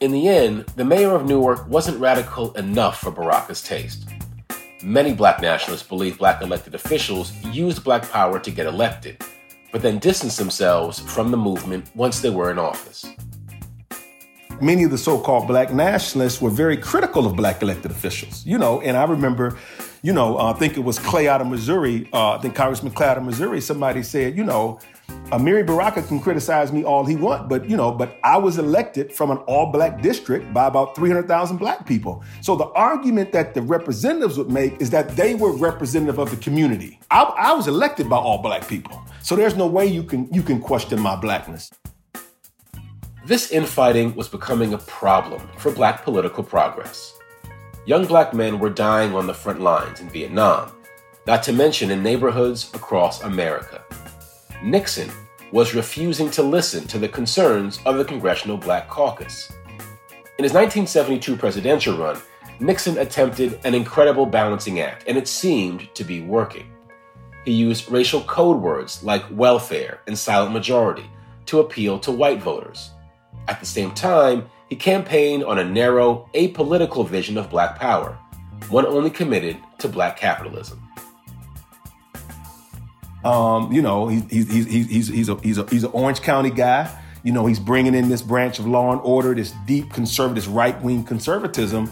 In the end, the mayor of Newark wasn't radical enough for Baraka's taste. Many black nationalists believe black elected officials used black power to get elected but then distanced themselves from the movement once they were in office. Many of the so called black nationalists were very critical of black elected officials, you know, and I remember, you know, uh, I think it was Clay out of Missouri, uh, I think Congressman Clay out of Missouri, somebody said, you know, Amiri Baraka can criticize me all he want, but you know, but I was elected from an all-black district by about 300,000 black people. So the argument that the representatives would make is that they were representative of the community. I, I was elected by all black people, so there's no way you can you can question my blackness. This infighting was becoming a problem for black political progress. Young black men were dying on the front lines in Vietnam, not to mention in neighborhoods across America. Nixon was refusing to listen to the concerns of the Congressional Black Caucus. In his 1972 presidential run, Nixon attempted an incredible balancing act, and it seemed to be working. He used racial code words like welfare and silent majority to appeal to white voters. At the same time, he campaigned on a narrow, apolitical vision of black power, one only committed to black capitalism. Um, you know, he's he's he's he's he's a, he's a, he's an Orange County guy. You know, he's bringing in this branch of law and order, this deep conservative, right wing conservatism.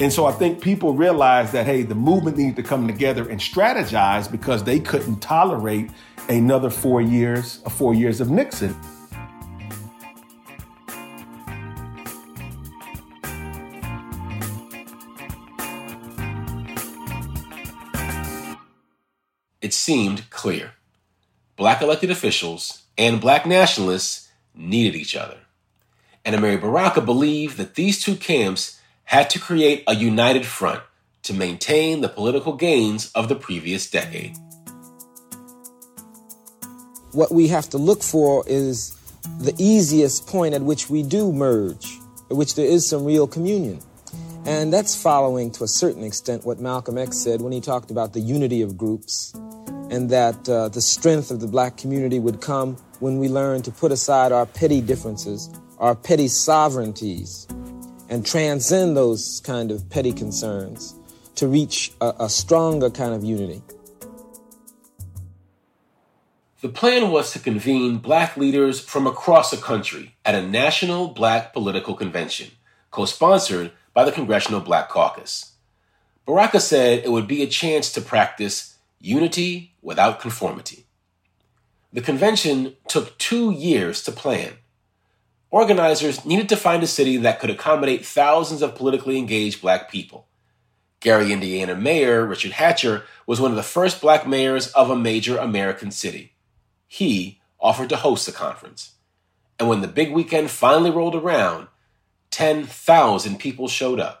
And so I think people realize that, hey, the movement needs to come together and strategize because they couldn't tolerate another four years, four years of Nixon. It seemed clear. Black elected officials and black nationalists needed each other. And Amiri Baraka believed that these two camps had to create a united front to maintain the political gains of the previous decade. What we have to look for is the easiest point at which we do merge, at which there is some real communion. And that's following to a certain extent what Malcolm X said when he talked about the unity of groups and that uh, the strength of the black community would come when we learn to put aside our petty differences, our petty sovereignties, and transcend those kind of petty concerns to reach a, a stronger kind of unity. The plan was to convene black leaders from across the country at a national black political convention, co sponsored by the Congressional Black Caucus. Baraka said it would be a chance to practice unity without conformity. The convention took two years to plan. Organizers needed to find a city that could accommodate thousands of politically engaged black people. Gary, Indiana Mayor Richard Hatcher was one of the first black mayors of a major American city. He offered to host the conference. And when the big weekend finally rolled around, 10,000 people showed up.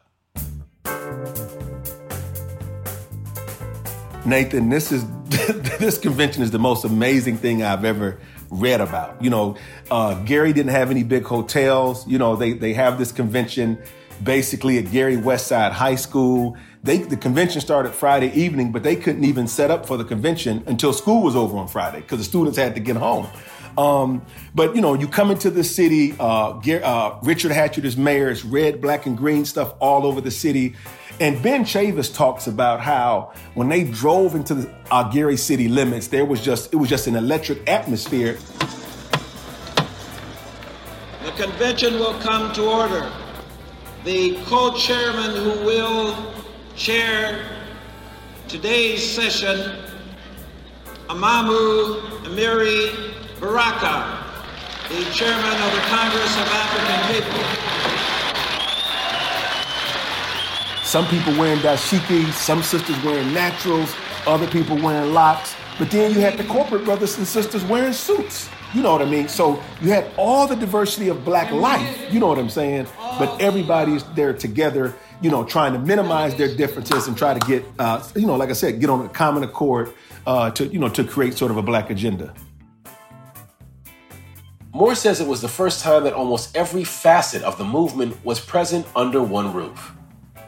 Nathan, this is this convention is the most amazing thing I've ever read about. You know, uh, Gary didn't have any big hotels. You know, they they have this convention basically at Gary Westside High School. They the convention started Friday evening, but they couldn't even set up for the convention until school was over on Friday because the students had to get home. Um, but you know, you come into the city. Uh, Gary, uh, Richard Hatcher is mayor. It's red, black, and green stuff all over the city. And Ben Chavis talks about how when they drove into the Gary city limits, there was just it was just an electric atmosphere. The convention will come to order. The co-chairman who will chair today's session, Imamu Amiri Baraka, the chairman of the Congress of African People. Some people wearing dashiki, some sisters wearing naturals, other people wearing locks. But then you had the corporate brothers and sisters wearing suits. You know what I mean? So you had all the diversity of black life, you know what I'm saying? But everybody's there together, you know, trying to minimize their differences and try to get, uh, you know, like I said, get on a common accord uh, to, you know, to create sort of a black agenda. Moore says it was the first time that almost every facet of the movement was present under one roof.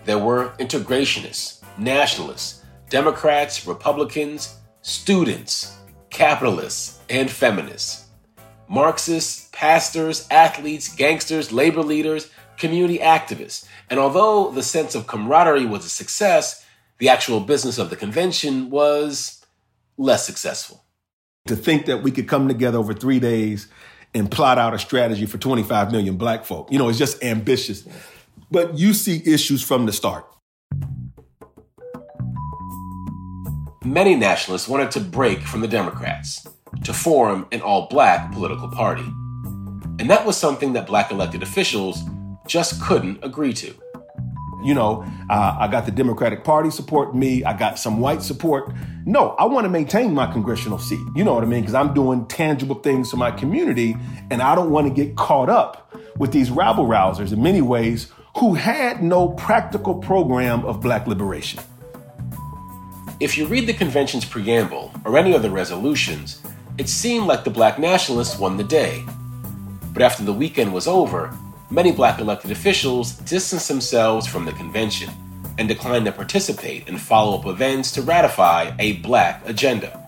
There were integrationists, nationalists, Democrats, Republicans, students, capitalists, and feminists, Marxists, pastors, athletes, gangsters, labor leaders, community activists. And although the sense of camaraderie was a success, the actual business of the convention was less successful. To think that we could come together over three days and plot out a strategy for 25 million black folk, you know, it's just ambitious. But you see issues from the start. Many nationalists wanted to break from the Democrats to form an all black political party. And that was something that black elected officials just couldn't agree to. You know, uh, I got the Democratic Party support me. I got some white support. No, I want to maintain my congressional seat. You know what I mean? Because I'm doing tangible things for my community, and I don't want to get caught up with these rabble rousers in many ways who had no practical program of black liberation. If you read the convention's preamble or any of the resolutions, it seemed like the black nationalists won the day. But after the weekend was over, many black elected officials distanced themselves from the convention and declined to participate in follow up events to ratify a black agenda.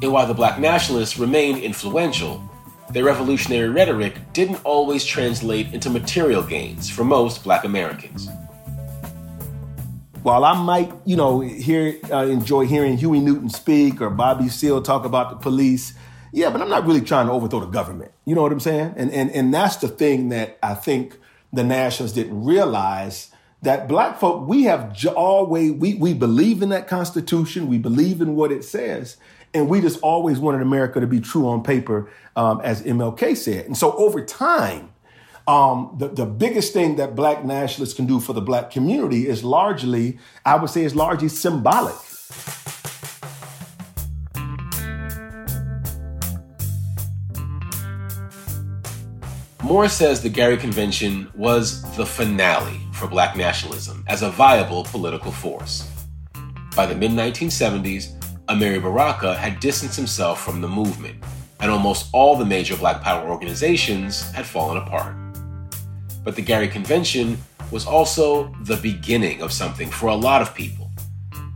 And while the black nationalists remained influential, their revolutionary rhetoric didn't always translate into material gains for most black Americans while I might, you know, hear uh, enjoy hearing Huey Newton speak or Bobby Seale talk about the police, yeah, but I'm not really trying to overthrow the government. You know what I'm saying? And and and that's the thing that I think the nationals didn't realize that black folk we have always we we believe in that constitution, we believe in what it says, and we just always wanted America to be true on paper, um, as MLK said. And so over time um, the, the biggest thing that black nationalists can do for the black community is largely, I would say, is largely symbolic. Moore says the Gary Convention was the finale for black nationalism as a viable political force. By the mid 1970s, Amiri Baraka had distanced himself from the movement, and almost all the major black power organizations had fallen apart. But the Gary Convention was also the beginning of something for a lot of people.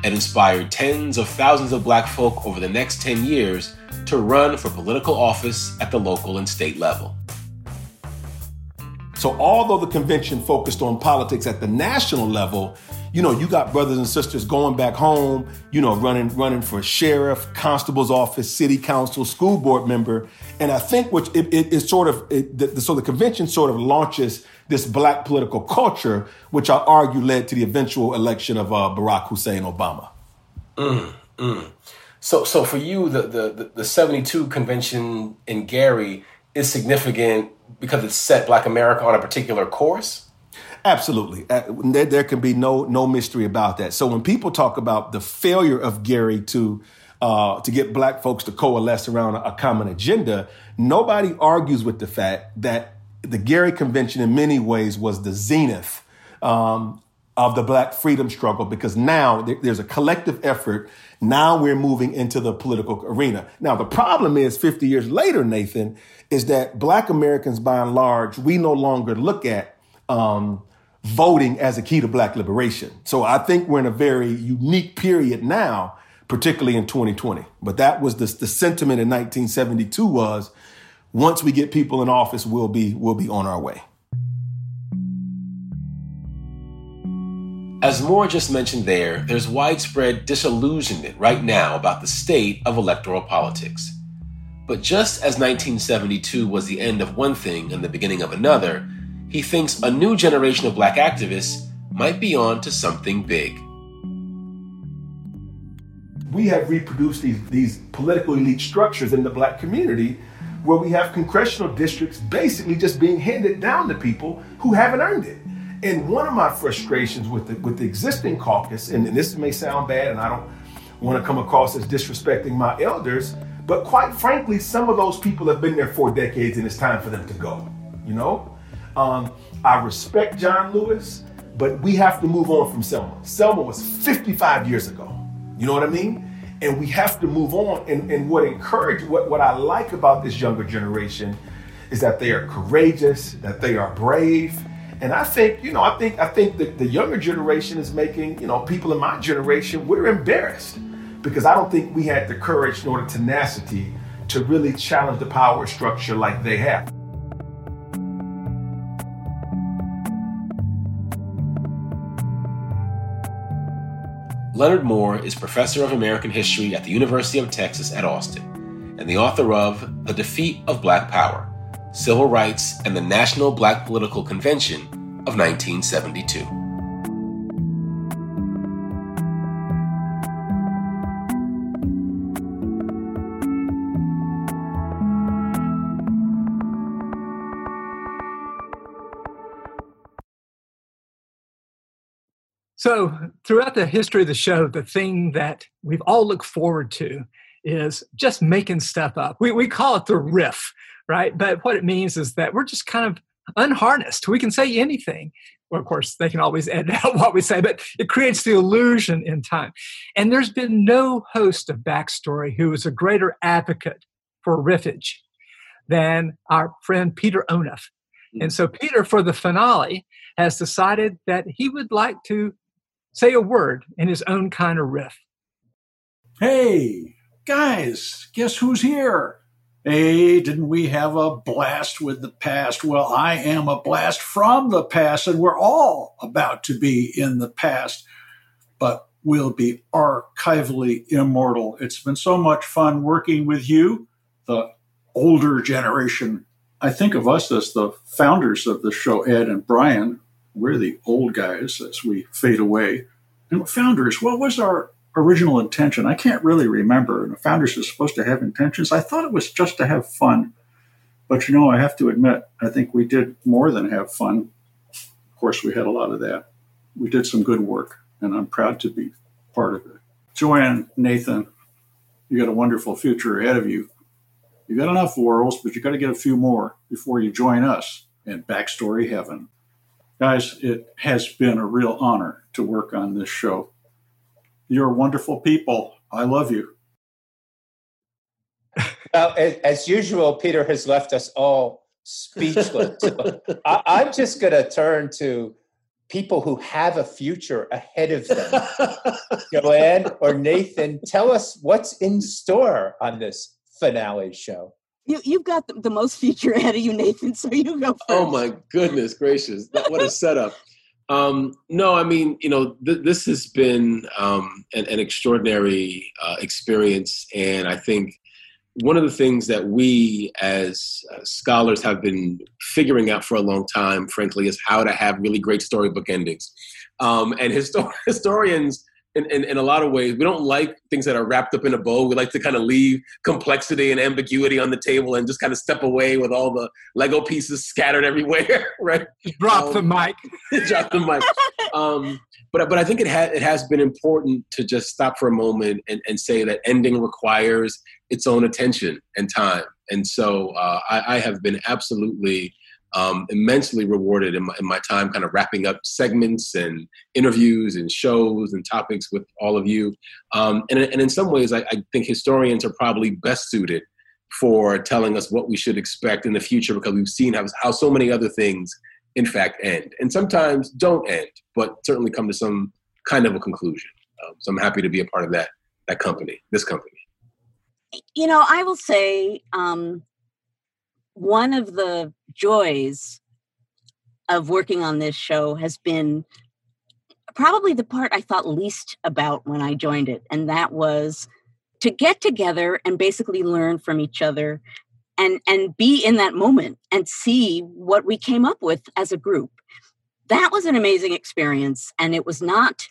It inspired tens of thousands of black folk over the next 10 years to run for political office at the local and state level. So, although the convention focused on politics at the national level, you know, you got brothers and sisters going back home, you know, running running for sheriff, constable's office, city council, school board member, and I think which it, it, it sort of it, the, so the convention sort of launches this black political culture, which I argue led to the eventual election of uh, Barack Hussein Obama. Mm, mm. So, so for you, the, the the seventy two convention in Gary is significant because it set Black America on a particular course. Absolutely, uh, there, there can be no no mystery about that. So when people talk about the failure of Gary to uh, to get black folks to coalesce around a, a common agenda, nobody argues with the fact that the Gary Convention, in many ways, was the zenith um, of the Black freedom struggle because now there's a collective effort. Now we're moving into the political arena. Now, the problem is 50 years later, Nathan, is that Black Americans, by and large, we no longer look at um, voting as a key to Black liberation. So I think we're in a very unique period now, particularly in 2020. But that was the, the sentiment in 1972 was once we get people in office, we'll be we'll be on our way. As Moore just mentioned there, there's widespread disillusionment right now about the state of electoral politics. But just as 1972 was the end of one thing and the beginning of another, he thinks a new generation of black activists might be on to something big. We have reproduced these, these political elite structures in the black community where we have congressional districts basically just being handed down to people who haven't earned it. And one of my frustrations with the, with the existing caucus, and, and this may sound bad, and I don't want to come across as disrespecting my elders, but quite frankly, some of those people have been there for decades and it's time for them to go. You know? Um, I respect John Lewis, but we have to move on from Selma. Selma was 55 years ago. You know what I mean? And we have to move on. And, and what encourage what, what I like about this younger generation is that they are courageous, that they are brave. And I think, you know, I think I think that the younger generation is making, you know, people in my generation, we're embarrassed because I don't think we had the courage nor the tenacity to really challenge the power structure like they have. Leonard Moore is professor of American history at the University of Texas at Austin and the author of The Defeat of Black Power Civil Rights and the National Black Political Convention of 1972. So, throughout the history of the show, the thing that we've all looked forward to is just making stuff up. We, we call it the riff, right? But what it means is that we're just kind of unharnessed. We can say anything. Well, of course, they can always edit out what we say, but it creates the illusion in time. And there's been no host of Backstory who is a greater advocate for riffage than our friend Peter Onuf. And mm. so, Peter, for the finale, has decided that he would like to say a word in his own kind of riff. Hey, guys, guess who's here? Hey, didn't we have a blast with the past? Well, I am a blast from the past, and we're all about to be in the past, but we'll be archivally immortal. It's been so much fun working with you, the older generation. I think of us as the founders of the show, Ed and Brian, we're the old guys as we fade away. And founders, what was our original intention? I can't really remember. And founders are supposed to have intentions. I thought it was just to have fun. But you know, I have to admit, I think we did more than have fun. Of course, we had a lot of that. We did some good work, and I'm proud to be part of it. Joanne, Nathan, you got a wonderful future ahead of you. You got enough worlds, but you got to get a few more before you join us in Backstory Heaven. Guys, it has been a real honor to work on this show. You're wonderful people. I love you. Well, as usual, Peter has left us all speechless. I, am just going to turn to people who have a future ahead of them. Joanne or Nathan, tell us what's in store on this finale show. You, you've got the, the most future ahead of you, Nathan. So you go first. Oh my goodness gracious! what a setup. Um, no, I mean, you know, th- this has been um, an, an, extraordinary uh, experience, and I think one of the things that we as uh, scholars have been figuring out for a long time, frankly, is how to have really great storybook endings. Um, and histor- historians in, in, in, a lot of ways. We don't like things that are wrapped up in a bow. We like to kind of leave complexity and ambiguity on the table and just kind of step away with all the Lego pieces scattered everywhere, right? Drop um, the mic. drop the mic. Um, but, but I think it, ha- it has been important to just stop for a moment and, and say that ending requires its own attention and time. And so uh, I, I have been absolutely um, immensely rewarded in my, in my, time kind of wrapping up segments and interviews and shows and topics with all of you. Um, and, and, in some ways, I, I, think historians are probably best suited for telling us what we should expect in the future because we've seen how, how so many other things, in fact, end. And sometimes don't end, but certainly come to some kind of a conclusion. Um, so I'm happy to be a part of that, that company, this company. You know, I will say, um, one of the joys of working on this show has been probably the part I thought least about when I joined it, and that was to get together and basically learn from each other and and be in that moment and see what we came up with as a group. That was an amazing experience and it was not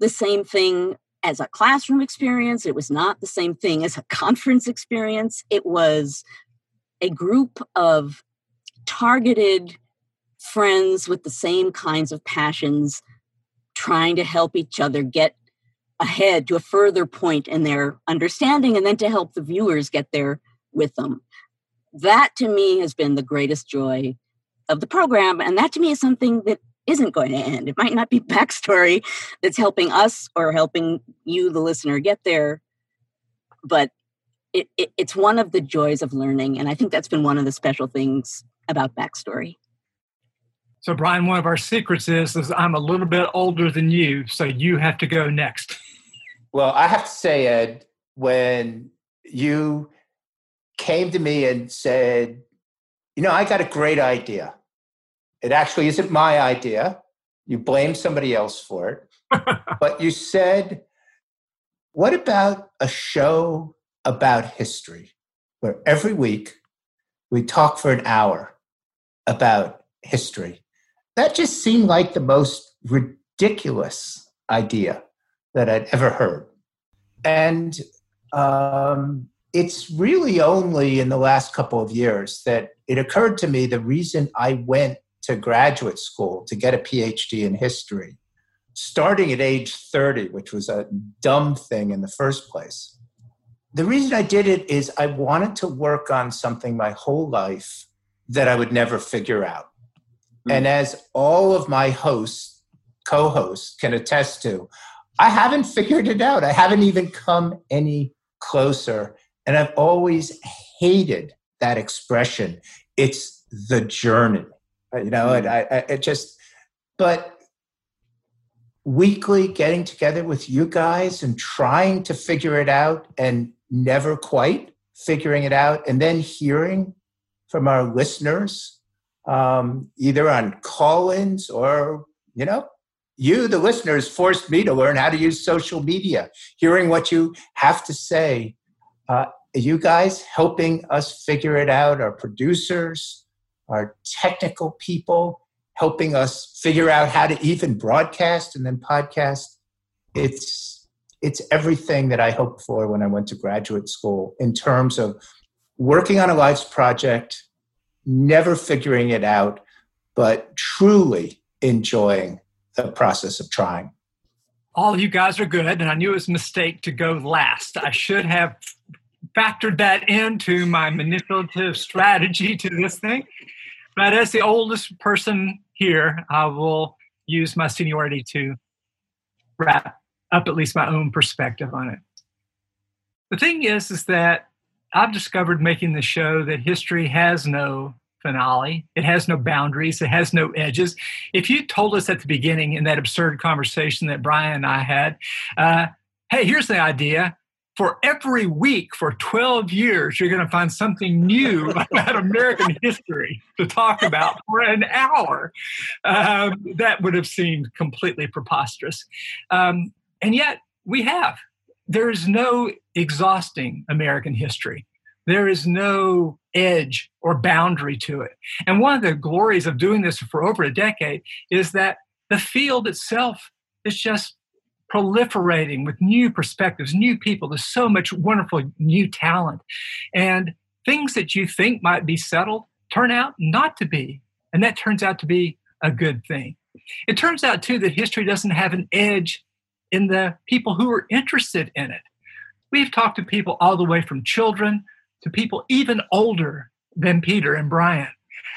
the same thing as a classroom experience, it was not the same thing as a conference experience. It was a group of targeted friends with the same kinds of passions trying to help each other get ahead to a further point in their understanding and then to help the viewers get there with them. That to me has been the greatest joy of the program. And that to me is something that isn't going to end. It might not be backstory that's helping us or helping you, the listener, get there, but it, it, it's one of the joys of learning. And I think that's been one of the special things about backstory. So, Brian, one of our secrets is, is I'm a little bit older than you, so you have to go next. Well, I have to say, Ed, when you came to me and said, you know, I got a great idea. It actually isn't my idea. You blame somebody else for it. but you said, what about a show about history where every week we talk for an hour about history? That just seemed like the most ridiculous idea that I'd ever heard. And um, it's really only in the last couple of years that it occurred to me the reason I went to graduate school to get a PhD in history, starting at age 30, which was a dumb thing in the first place. The reason I did it is I wanted to work on something my whole life that I would never figure out. Mm. And as all of my hosts, co hosts can attest to, I haven't figured it out. I haven't even come any closer and I've always hated that expression. It's the journey, uh, you know, and I, I it just, but weekly getting together with you guys and trying to figure it out and never quite figuring it out, and then hearing from our listeners, um, either on call ins or, you know, you, the listeners, forced me to learn how to use social media. Hearing what you have to say uh, you guys helping us figure it out, our producers, our technical people, helping us figure out how to even broadcast and then podcast. It's it's everything that I hoped for when I went to graduate school in terms of working on a life's project, never figuring it out, but truly enjoying the process of trying. All of you guys are good, and I knew it was a mistake to go last. I should have factored that into my manipulative strategy to this thing. But as the oldest person here, I will use my seniority to wrap up at least my own perspective on it. The thing is, is that I've discovered making the show that history has no finale. It has no boundaries. It has no edges. If you told us at the beginning in that absurd conversation that Brian and I had, uh, hey, here's the idea for every week for 12 years, you're going to find something new about American history to talk about for an hour. Um, that would have seemed completely preposterous. Um, and yet, we have. There is no exhausting American history. There is no edge or boundary to it. And one of the glories of doing this for over a decade is that the field itself is just proliferating with new perspectives, new people. There's so much wonderful new talent. And things that you think might be settled turn out not to be. And that turns out to be a good thing. It turns out, too, that history doesn't have an edge in the people who are interested in it. We've talked to people all the way from children to people even older than Peter and Brian.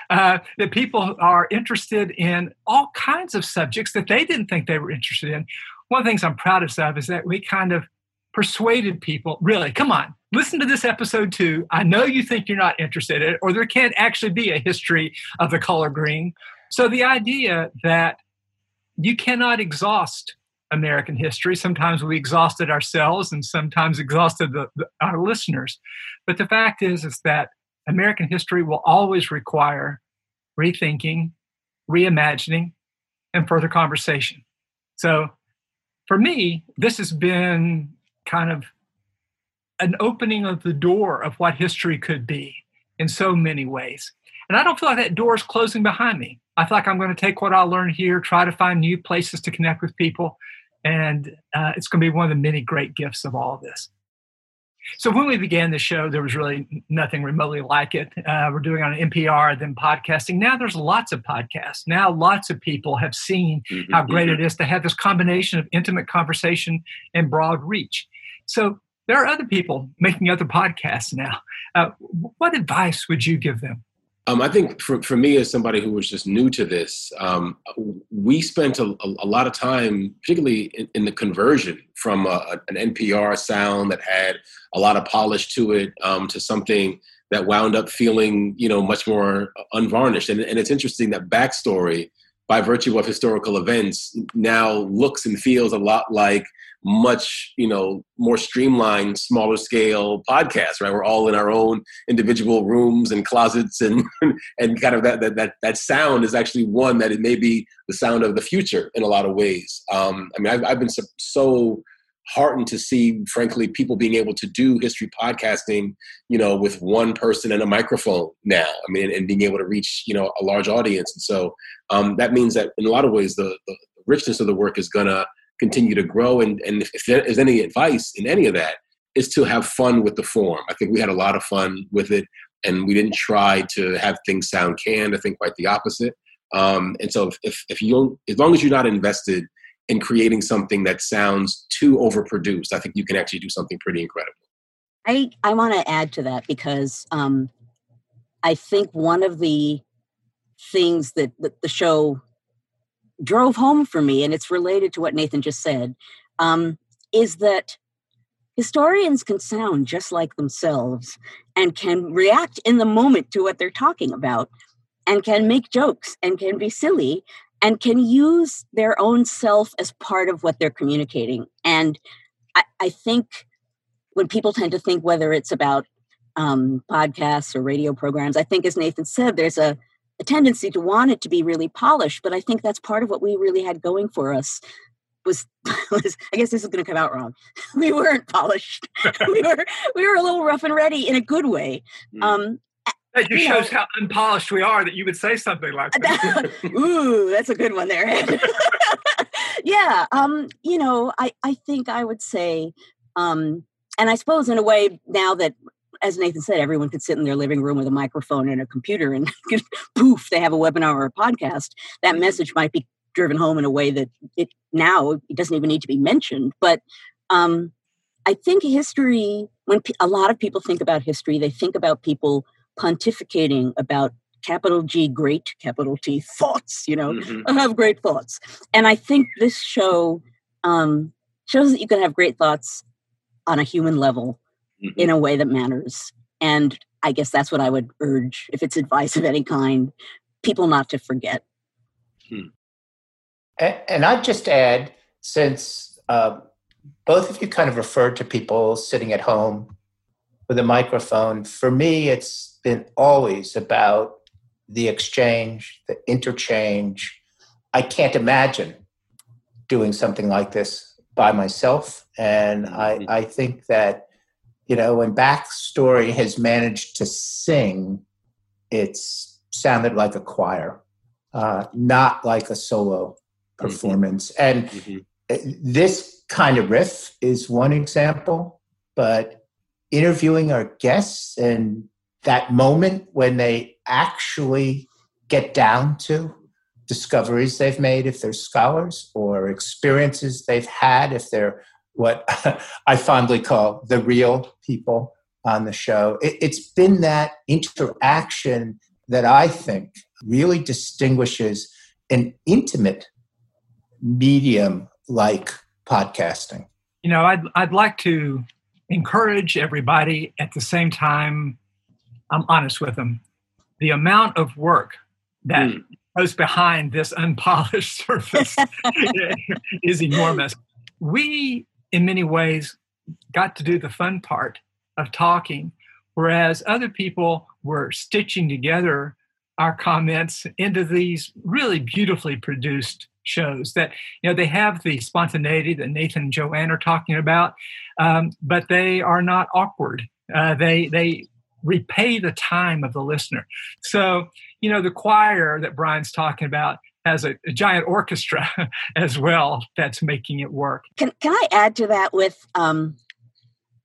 Uh, that people are interested in all kinds of subjects that they didn't think they were interested in one of the things I'm proudest of is that we kind of persuaded people really, come on, listen to this episode too. I know you think you're not interested in it, or there can't actually be a history of the color green. So the idea that you cannot exhaust American history. Sometimes we exhausted ourselves and sometimes exhausted the, the, our listeners. But the fact is, is that American history will always require rethinking, reimagining, and further conversation. So for me, this has been kind of an opening of the door of what history could be in so many ways. And I don't feel like that door is closing behind me. I feel like I'm going to take what I learned here, try to find new places to connect with people, and uh, it's going to be one of the many great gifts of all of this. So when we began the show, there was really nothing remotely like it. Uh, we're doing on NPR, then podcasting. Now there's lots of podcasts. Now lots of people have seen mm-hmm. how great it is to have this combination of intimate conversation and broad reach. So there are other people making other podcasts now. Uh, what advice would you give them? Um, I think for, for me, as somebody who was just new to this, um, we spent a, a, lot of time, particularly in, in the conversion from a, an NPR sound that had a lot of polish to it um, to something that wound up feeling, you know, much more unvarnished. And, and it's interesting that backstory, by virtue of historical events, now looks and feels a lot like much you know more streamlined smaller scale podcast right? We're all in our own individual rooms and closets and and kind of that that that, that sound is actually one that it may be the sound of the future in a lot of ways. Um, i mean i've, I've been so heartened to see frankly people being able to do history podcasting you know with one person and a microphone now i mean and being able to reach you know a large audience and so um, that means that in a lot of ways the, the richness of the work is gonna continue to grow. And, and if, if there is any advice in any of that, is to have fun with the form. I think we had a lot of fun with it, and we didn't try to have things sound canned. I think quite the opposite. Um, and so, if, if you, as long as you're not invested in creating something that sounds too overproduced, I think you can actually do something pretty incredible. I I want to add to that because um, I think one of the things that, that the show drove home for me, and it's related to what Nathan just said, um, is that historians can sound just like themselves and can react in the moment to what they're talking about and can make jokes and can be silly and can use their own self as part of what they're communicating. And I, I think when people tend to think whether it's about um, podcasts or radio programs, I think, as Nathan said, there's a a tendency to want it to be really polished but i think that's part of what we really had going for us was, was i guess this is going to come out wrong we weren't polished we were we were a little rough and ready in a good way mm. um that just shows know, how unpolished we are that you would say something like that. Ooh, that's a good one there. yeah. Um, you know, I, I think I would say, um, and I suppose in a way now that as Nathan said, everyone could sit in their living room with a microphone and a computer and poof, they have a webinar or a podcast. That mm-hmm. message might be driven home in a way that it now it doesn't even need to be mentioned. But um, I think history, when a lot of people think about history, they think about people pontificating about capital G, great capital T thoughts. You know, mm-hmm. I have great thoughts, and I think this show um, shows that you can have great thoughts on a human level mm-hmm. in a way that matters. And I guess that's what I would urge, if it's advice of any kind, people not to forget. Hmm. And, and, I'd just add, since uh, both of you kind of referred to people sitting at home with a microphone, for me, it's been always about the exchange, the interchange. I can't imagine doing something like this by myself. And I. I think that you know, when Backstory has managed to sing, it's sounded like a choir, uh, not like a solo mm-hmm. performance. And mm-hmm. this kind of riff is one example, but interviewing our guests and that moment when they actually get down to discoveries they've made if they're scholars or experiences they've had if they're what I fondly call the real people on the show. It, it's been that interaction that I think really distinguishes an intimate medium like podcasting. You know, I'd, I'd like to encourage everybody at the same time, I'm honest with them. The amount of work that mm. goes behind this unpolished surface is enormous. We in many ways got to do the fun part of talking, whereas other people were stitching together our comments into these really beautifully produced shows that you know they have the spontaneity that Nathan and Joanne are talking about, um, but they are not awkward. Uh, they they repay the time of the listener. So you know the choir that Brian's talking about has a, a giant orchestra as well that's making it work. Can, can I add to that with um,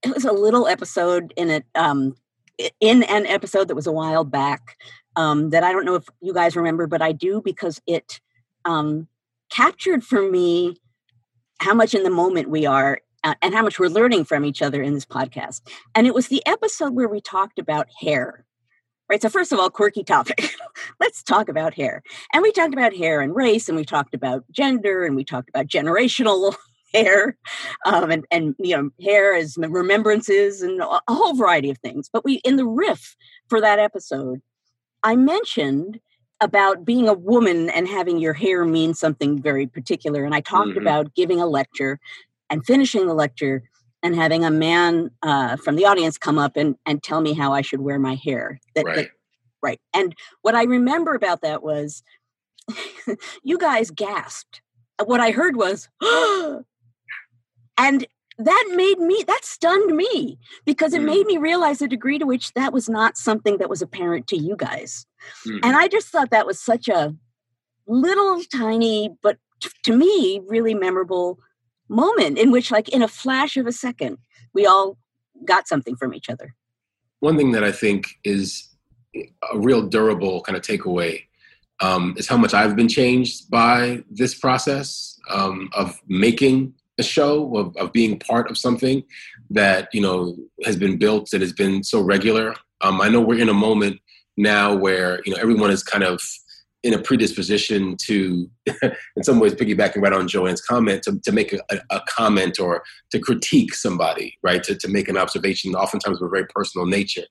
it was a little episode in it um, in an episode that was a while back um, that I don't know if you guys remember, but I do because it um, captured for me how much in the moment we are and how much we're learning from each other in this podcast. And it was the episode where we talked about hair. Right. So, first of all, quirky topic. Let's talk about hair. And we talked about hair and race, and we talked about gender, and we talked about generational hair um, and, and you know hair as remembrances and a whole variety of things but we in the riff for that episode i mentioned about being a woman and having your hair mean something very particular and i talked mm-hmm. about giving a lecture and finishing the lecture and having a man uh, from the audience come up and, and tell me how i should wear my hair that, right. That, right and what i remember about that was you guys gasped what i heard was And that made me that stunned me because it mm. made me realize the degree to which that was not something that was apparent to you guys mm. and i just thought that was such a little tiny but t- to me really memorable moment in which like in a flash of a second we all got something from each other. One thing that i think is a real durable kind of takeaway um, is how much i've been changed by this process um, of making a show of, of being part of something that you know has been built that has been so regular. Um, i know we're in a moment now where you know everyone is kind of in a predisposition to in some ways piggybacking right on joanne's comment to, to make a, a, comment or to critique somebody right? To, to make an observation. Oftentimes of a very personal nature.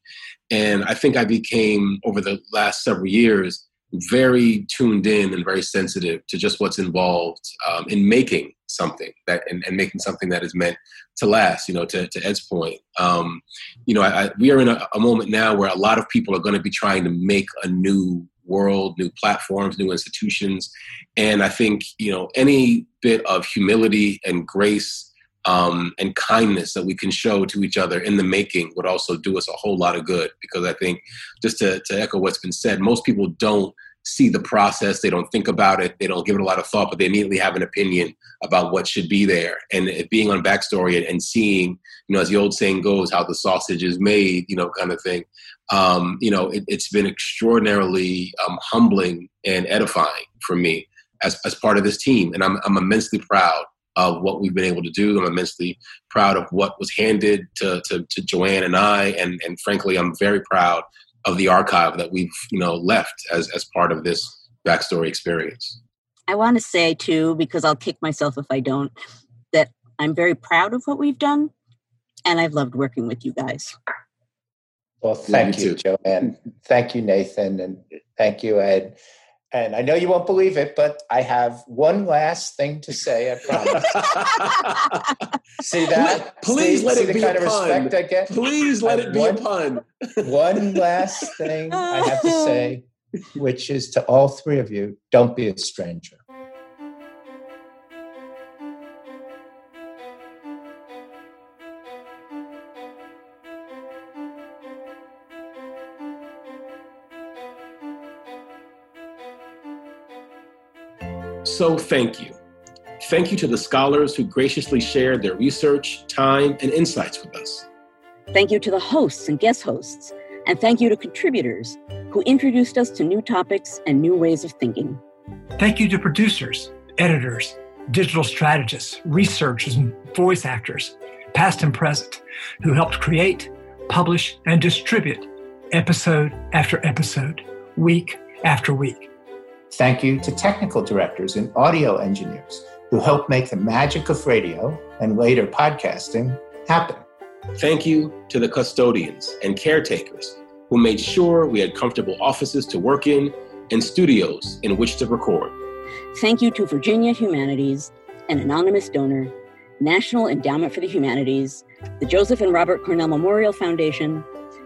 And i think i became over the last several years very tuned in and very sensitive to just what's involved um, in making something that and, and, making something that is meant to last you know to, to ed's point. Um, you know I, I, we are in a, a, moment now where a lot of people are going to be trying to make a new world new platforms new institutions. And i think you know any bit of humility and grace um, and kindness that we can show to each other in the making would also do us a whole lot of good. Because i think just to, to echo what's been said most people don't see the process they don't think about it they don't give it a lot of thought but they immediately have an opinion about what should be there. And being on backstory and, and seeing you know as the old saying goes how the sausage is made you know kind of thing um, you know it, has been extraordinarily um, humbling and edifying for me as, as part of this team. And I'm, I'm immensely proud of what we've been able to do. I'm immensely proud of what was handed to, to, to Joanne and I, and, and frankly, I'm very proud of the archive that we've you know left as as part of this backstory experience. I want to say too, because I'll kick myself if I don't, that I'm very proud of what we've done, and I've loved working with you guys. Well, thank you, you Joanne. Thank you, Nathan, and thank you, Ed. And I know you won't believe it, but I have one last thing to say. I promise. see that? Please see, let see it the be kind a of pun. respect I get. Please let it be one, a pun. one last thing I have to say, which is to all three of you: don't be a stranger. So thank you. Thank you to the scholars who graciously shared their research, time, and insights with us. Thank you to the hosts and guest hosts. And thank you to contributors who introduced us to new topics and new ways of thinking. Thank you to producers, editors, digital strategists, researchers, and voice actors, past and present, who helped create, publish, and distribute episode after episode, week after week. Thank you to technical directors and audio engineers who helped make the magic of radio and later podcasting happen. Thank you to the custodians and caretakers who made sure we had comfortable offices to work in and studios in which to record. Thank you to Virginia Humanities, an anonymous donor, National Endowment for the Humanities, the Joseph and Robert Cornell Memorial Foundation,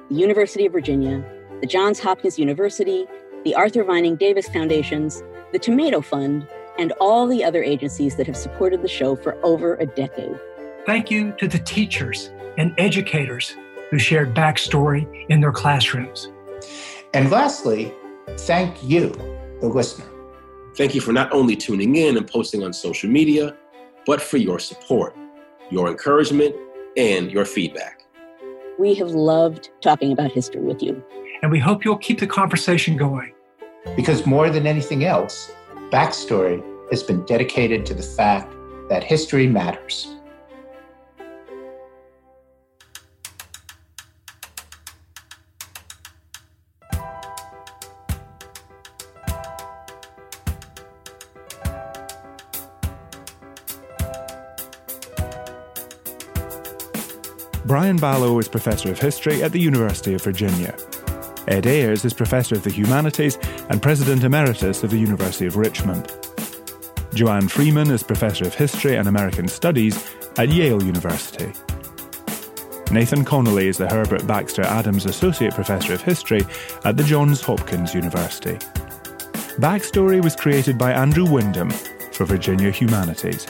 the University of Virginia, the Johns Hopkins University, the Arthur Vining Davis Foundations, the Tomato Fund, and all the other agencies that have supported the show for over a decade. Thank you to the teachers and educators who shared backstory in their classrooms. And lastly, thank you, the listener. Thank you for not only tuning in and posting on social media, but for your support, your encouragement, and your feedback. We have loved talking about history with you. And we hope you'll keep the conversation going. Because more than anything else, Backstory has been dedicated to the fact that history matters. Brian Balogh is Professor of History at the University of Virginia. Ed Ayers is Professor of the Humanities and President Emeritus of the University of Richmond. Joanne Freeman is Professor of History and American Studies at Yale University. Nathan Connolly is the Herbert Baxter Adams Associate Professor of History at the Johns Hopkins University. Backstory was created by Andrew Wyndham for Virginia Humanities.